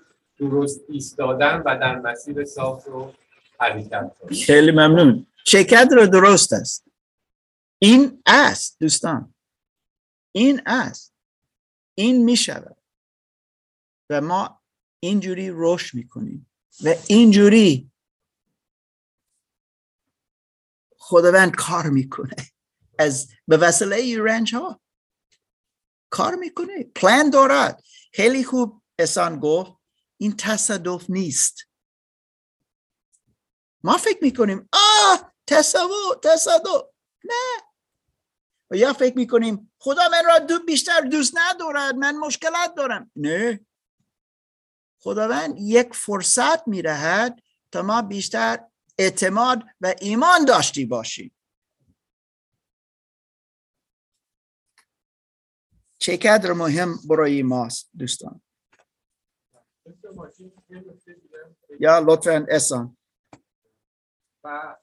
درست ایستادن و در مسیر صاف رو حرکت خیلی ممنون. شرکت رو درست است. این است دوستان. این است. این می شود. و ما اینجوری رشد می‌کنیم و اینجوری خداوند کار می‌کنه از به وسیله رنج ها کار می‌کنه پلان دارد. خیلی خوب احسان گفت. این تصادف نیست. ما فکر می‌کنیم آه تصادف تصادف. نه. و یا فکر می‌کنیم خدا من را دو بیشتر دوست ندارد من مشکلات دارم. نه. خداوند یک فرصت می‌دهد تا ما بیشتر اعتماد و ایمان داشتی باشیم. چقدر مهم برای ماست دوستان دکتر ماشین یه نکته دیگه هم بگم. یا لطفا احسان. و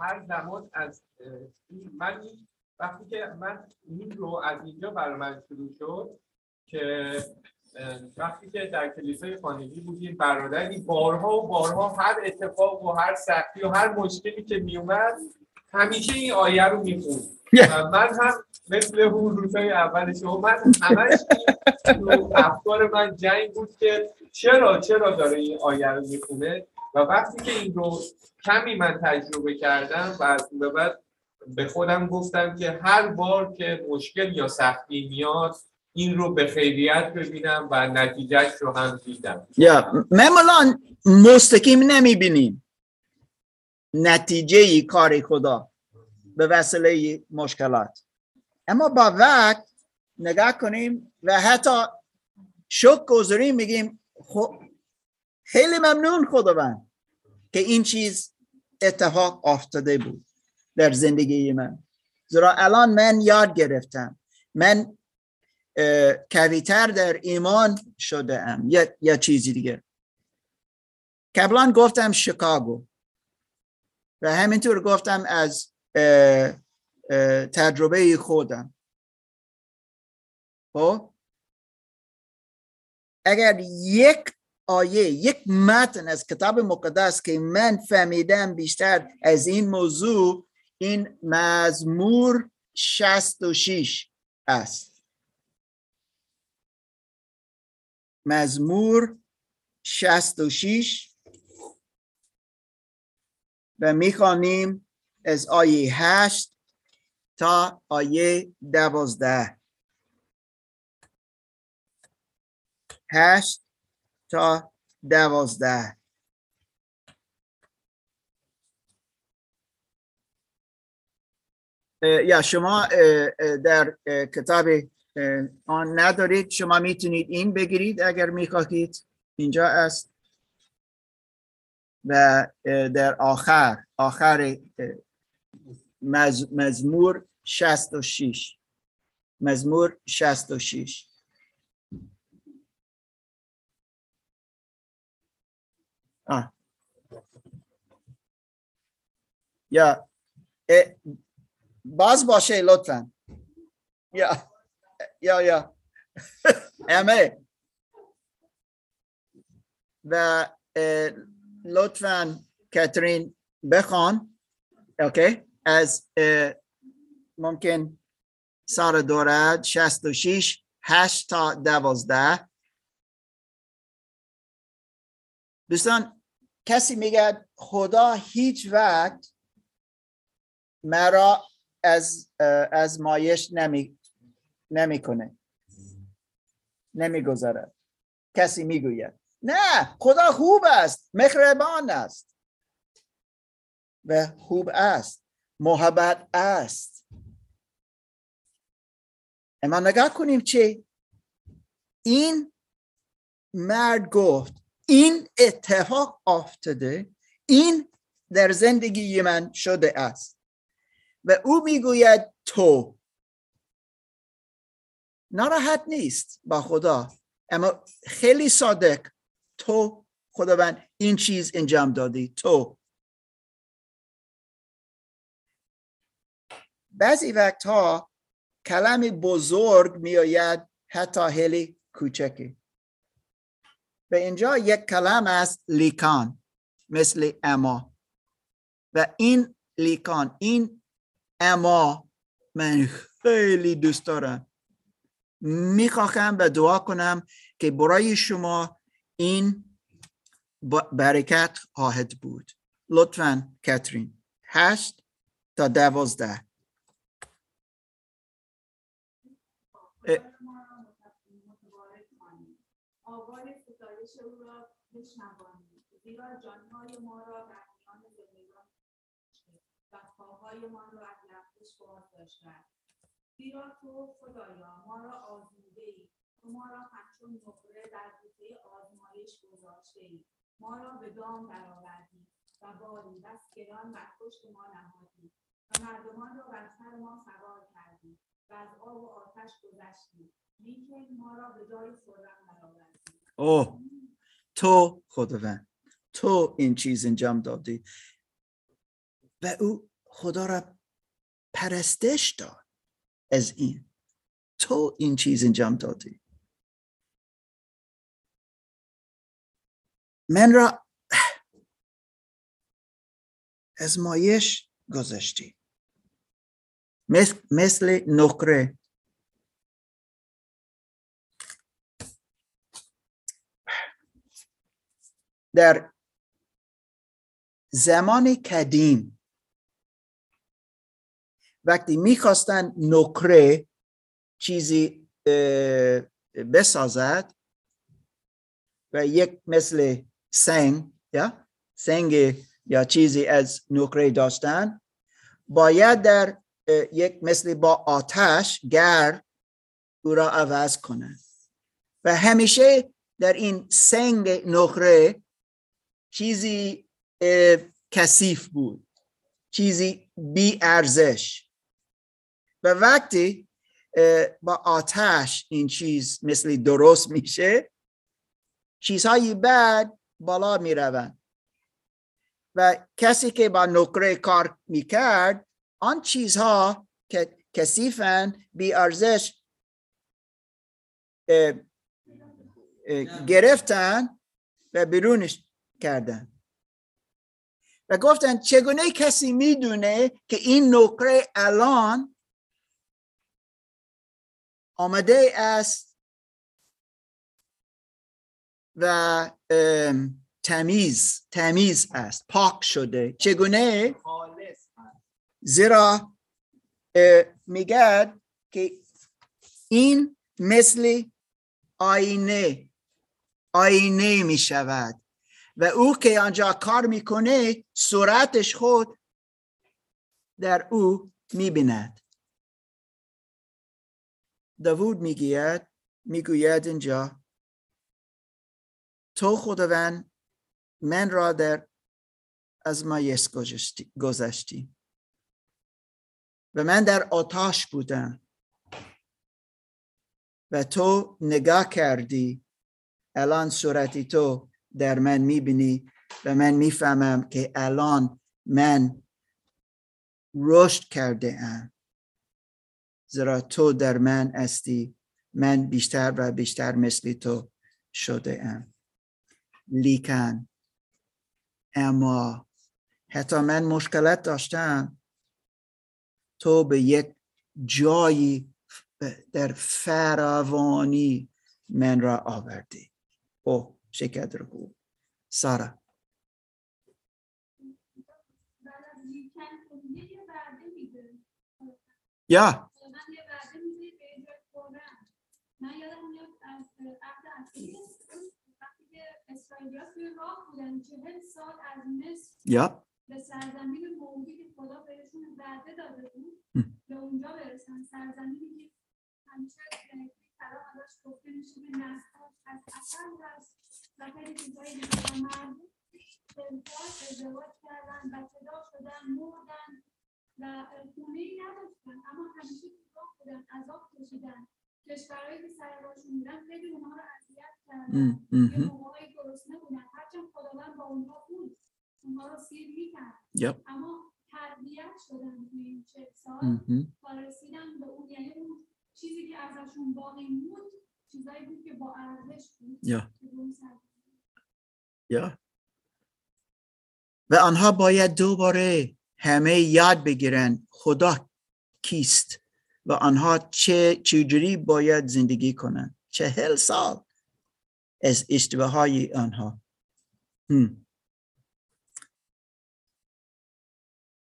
هر زمان از من وقتی که من این رو از اینجا برای من شروع شد که وقتی که در کلیسای خانگی بودیم برادری بارها و بارها هر اتفاق و هر سختی و هر مشکلی که میومد همیشه این آیه رو می‌خوند و من هم مثل اون روزهای اول شما من همش افکار من جنگ بود که چرا چرا داره این آیه رو می‌خونه؟ و وقتی که این رو کمی من تجربه کردم و از اون به بعد به خودم گفتم که هر بار که مشکل یا سختی میاد این رو به خیریت ببینم و نتیجهش رو هم دیدم. یا معمولا مستقیم نمی‌بینیم. نتیجه کار خدا به وسیله مشکلات. اما با وقت نگاه کنیم و حتی شک گذاریم میگیم خب خیلی ممنون خداوند که این چیز اتفاق افتاده بود در زندگی من. زیرا الان من یاد گرفتم. من اه، قویتر در ایمان شده ام یا, یا چیزی دیگه. قبلا گفتم شیکاگو. و همینطور گفتم از تجربه خودم. خب؟ اگر یک آیه یک متن از کتاب مقدس که من فهمیدم بیشتر از این موضوع این مزمور 66 است. مزمور 66 و می‌خوانیم از آیه 8 تا آیه 12 8 تا 12 اه، یا شما در کتاب آن ندارید شما می‌تونید این بگیرید اگر می‌خواهید. اینجا است. و در آخر آخر مز- مزمور 66 مزمور 66 آه. یا باز باشه لطفا. یا یا یا. (laughs) همه و لطفا کاترین بخوان. اوکی از اه، ممکن سال دورد 66 8 تا 12 دوستان کسی میگه خدا هیچ وقت مرا از اه، از مایش نمی نمی‌کنه. نمی‌گذارد. کسی می‌گوید. نه خدا خوب است مهربان است. و خوب است محبت است. اما نگاه کنیم چه این مرد گفت این اتفاق افتاده این در زندگی من شده است. و او می‌گوید تو. ناراحت نیست با خدا اما خیلی صادق. تو خداوند این چیز انجام دادی تو. بعضی وقتها کلم بزرگ میآید حتی خیلی کوچکی. و اینجا یک کلم است لیکان مثل اما. و این لیکان این اما من خیلی دوست دارم. می‌خواهم و دعا کنم که برای شما این برکت خواهد بود. لطفا کاترین. هشت تا دوازده. زیرا جانهای ما را در میان زندگان و پاهایمان را از لغزش باز داشته است. زیرا تو خدایا ما را آزموده ای تو ما را همچون نقره در بوته آزمایش گذاشته ای ما را به دام درآوردی و باری بس گران بر پشت ما نهادی و مردمان را بر سر ما سوار کردی و از آب و آتش گذشتی لیکن ما را به جای خرم درآوردی اوه تو خداوند تو این چیز انجام دادی و او خدا را پرستش داد از این. تو این چیز انجام دادی. من را ازمایش گذاشتی. مثل, نقره. در زمان قدیم وقتی می‌خواستن نکره چیزی بسازد و یک مثل سنگ یا سنگ یا چیزی از نکره داشتن باید در یک مثل با آتش گرد او را عوض کنند. و همیشه در این سنگ نقره چیزی کثیف بود چیزی بی ارزش و وقتی با آتش این چیز مثل درست میشه چیزهای بعد بالا می‌روند. و کسی که با نقره کار می‌کرد آن چیزها که کثیفن بی ارزش گرفتن و بیرونش کردن. و گفتن چگونه کسی می‌دونه که این نقره الان آمده است و تمیز تمیز است پاک شده. چگونه؟ زیرا میگد که این مثل آینه آینه می شود و او که آنجا کار می‌کنه صورتش خود در او می‌بیند. داوود می‌گوید می‌گوید اینجا تو خداوند من را در ازمایش گذاشتی- گذاشتی. و من در آتش بودم. و تو نگاه کردی. الان صورتی تو در من می‌بینی و من می‌فهمم که الان من رشد کرده ام زیرا تو در من هستی. من بیشتر و بیشتر مثل تو شده ام لیکن. اما حتی من مشکلات داشتم. تو به یک جایی در فراوانی من را آوردی. او شکر رو سارا. وعده میده یا من یادم میاد از وقتی که اسرائیلی‌ها توی راه بودن چهل سال از مصر یا به سرزمین موعودی که خدا بهشون وعده داده بود. به اونجا برسن. سرزمینی که همیشه کلام ازش گفته میشه به نسل‌ها از اصل هست و خیلی چیزهای دیگه و مردم ازدواج ازدواج کردن بچه دار شدن مردن و خونه ای نداشتن. اما همیشه تو راه بودن عذاب کشیدن. کشورهایی که سر راهشون بودن خیلی اونها رو اذیت کردن. یه. موقعی گرسنه بودن هرچند خداوند با اونها بود اونها رو سیر می‌کرد. اما تربیت شدن توی این چه سال. تا رسیدن به اون یعنی اون چیزی که ازشون باقی موند چیزایی بود که با ارزش بود یا. و آنها باید دوباره همه یاد بگیرن خدا کیست. و آنها چه چجوری باید زندگی کنند چهل سال از اشتباه های آنها.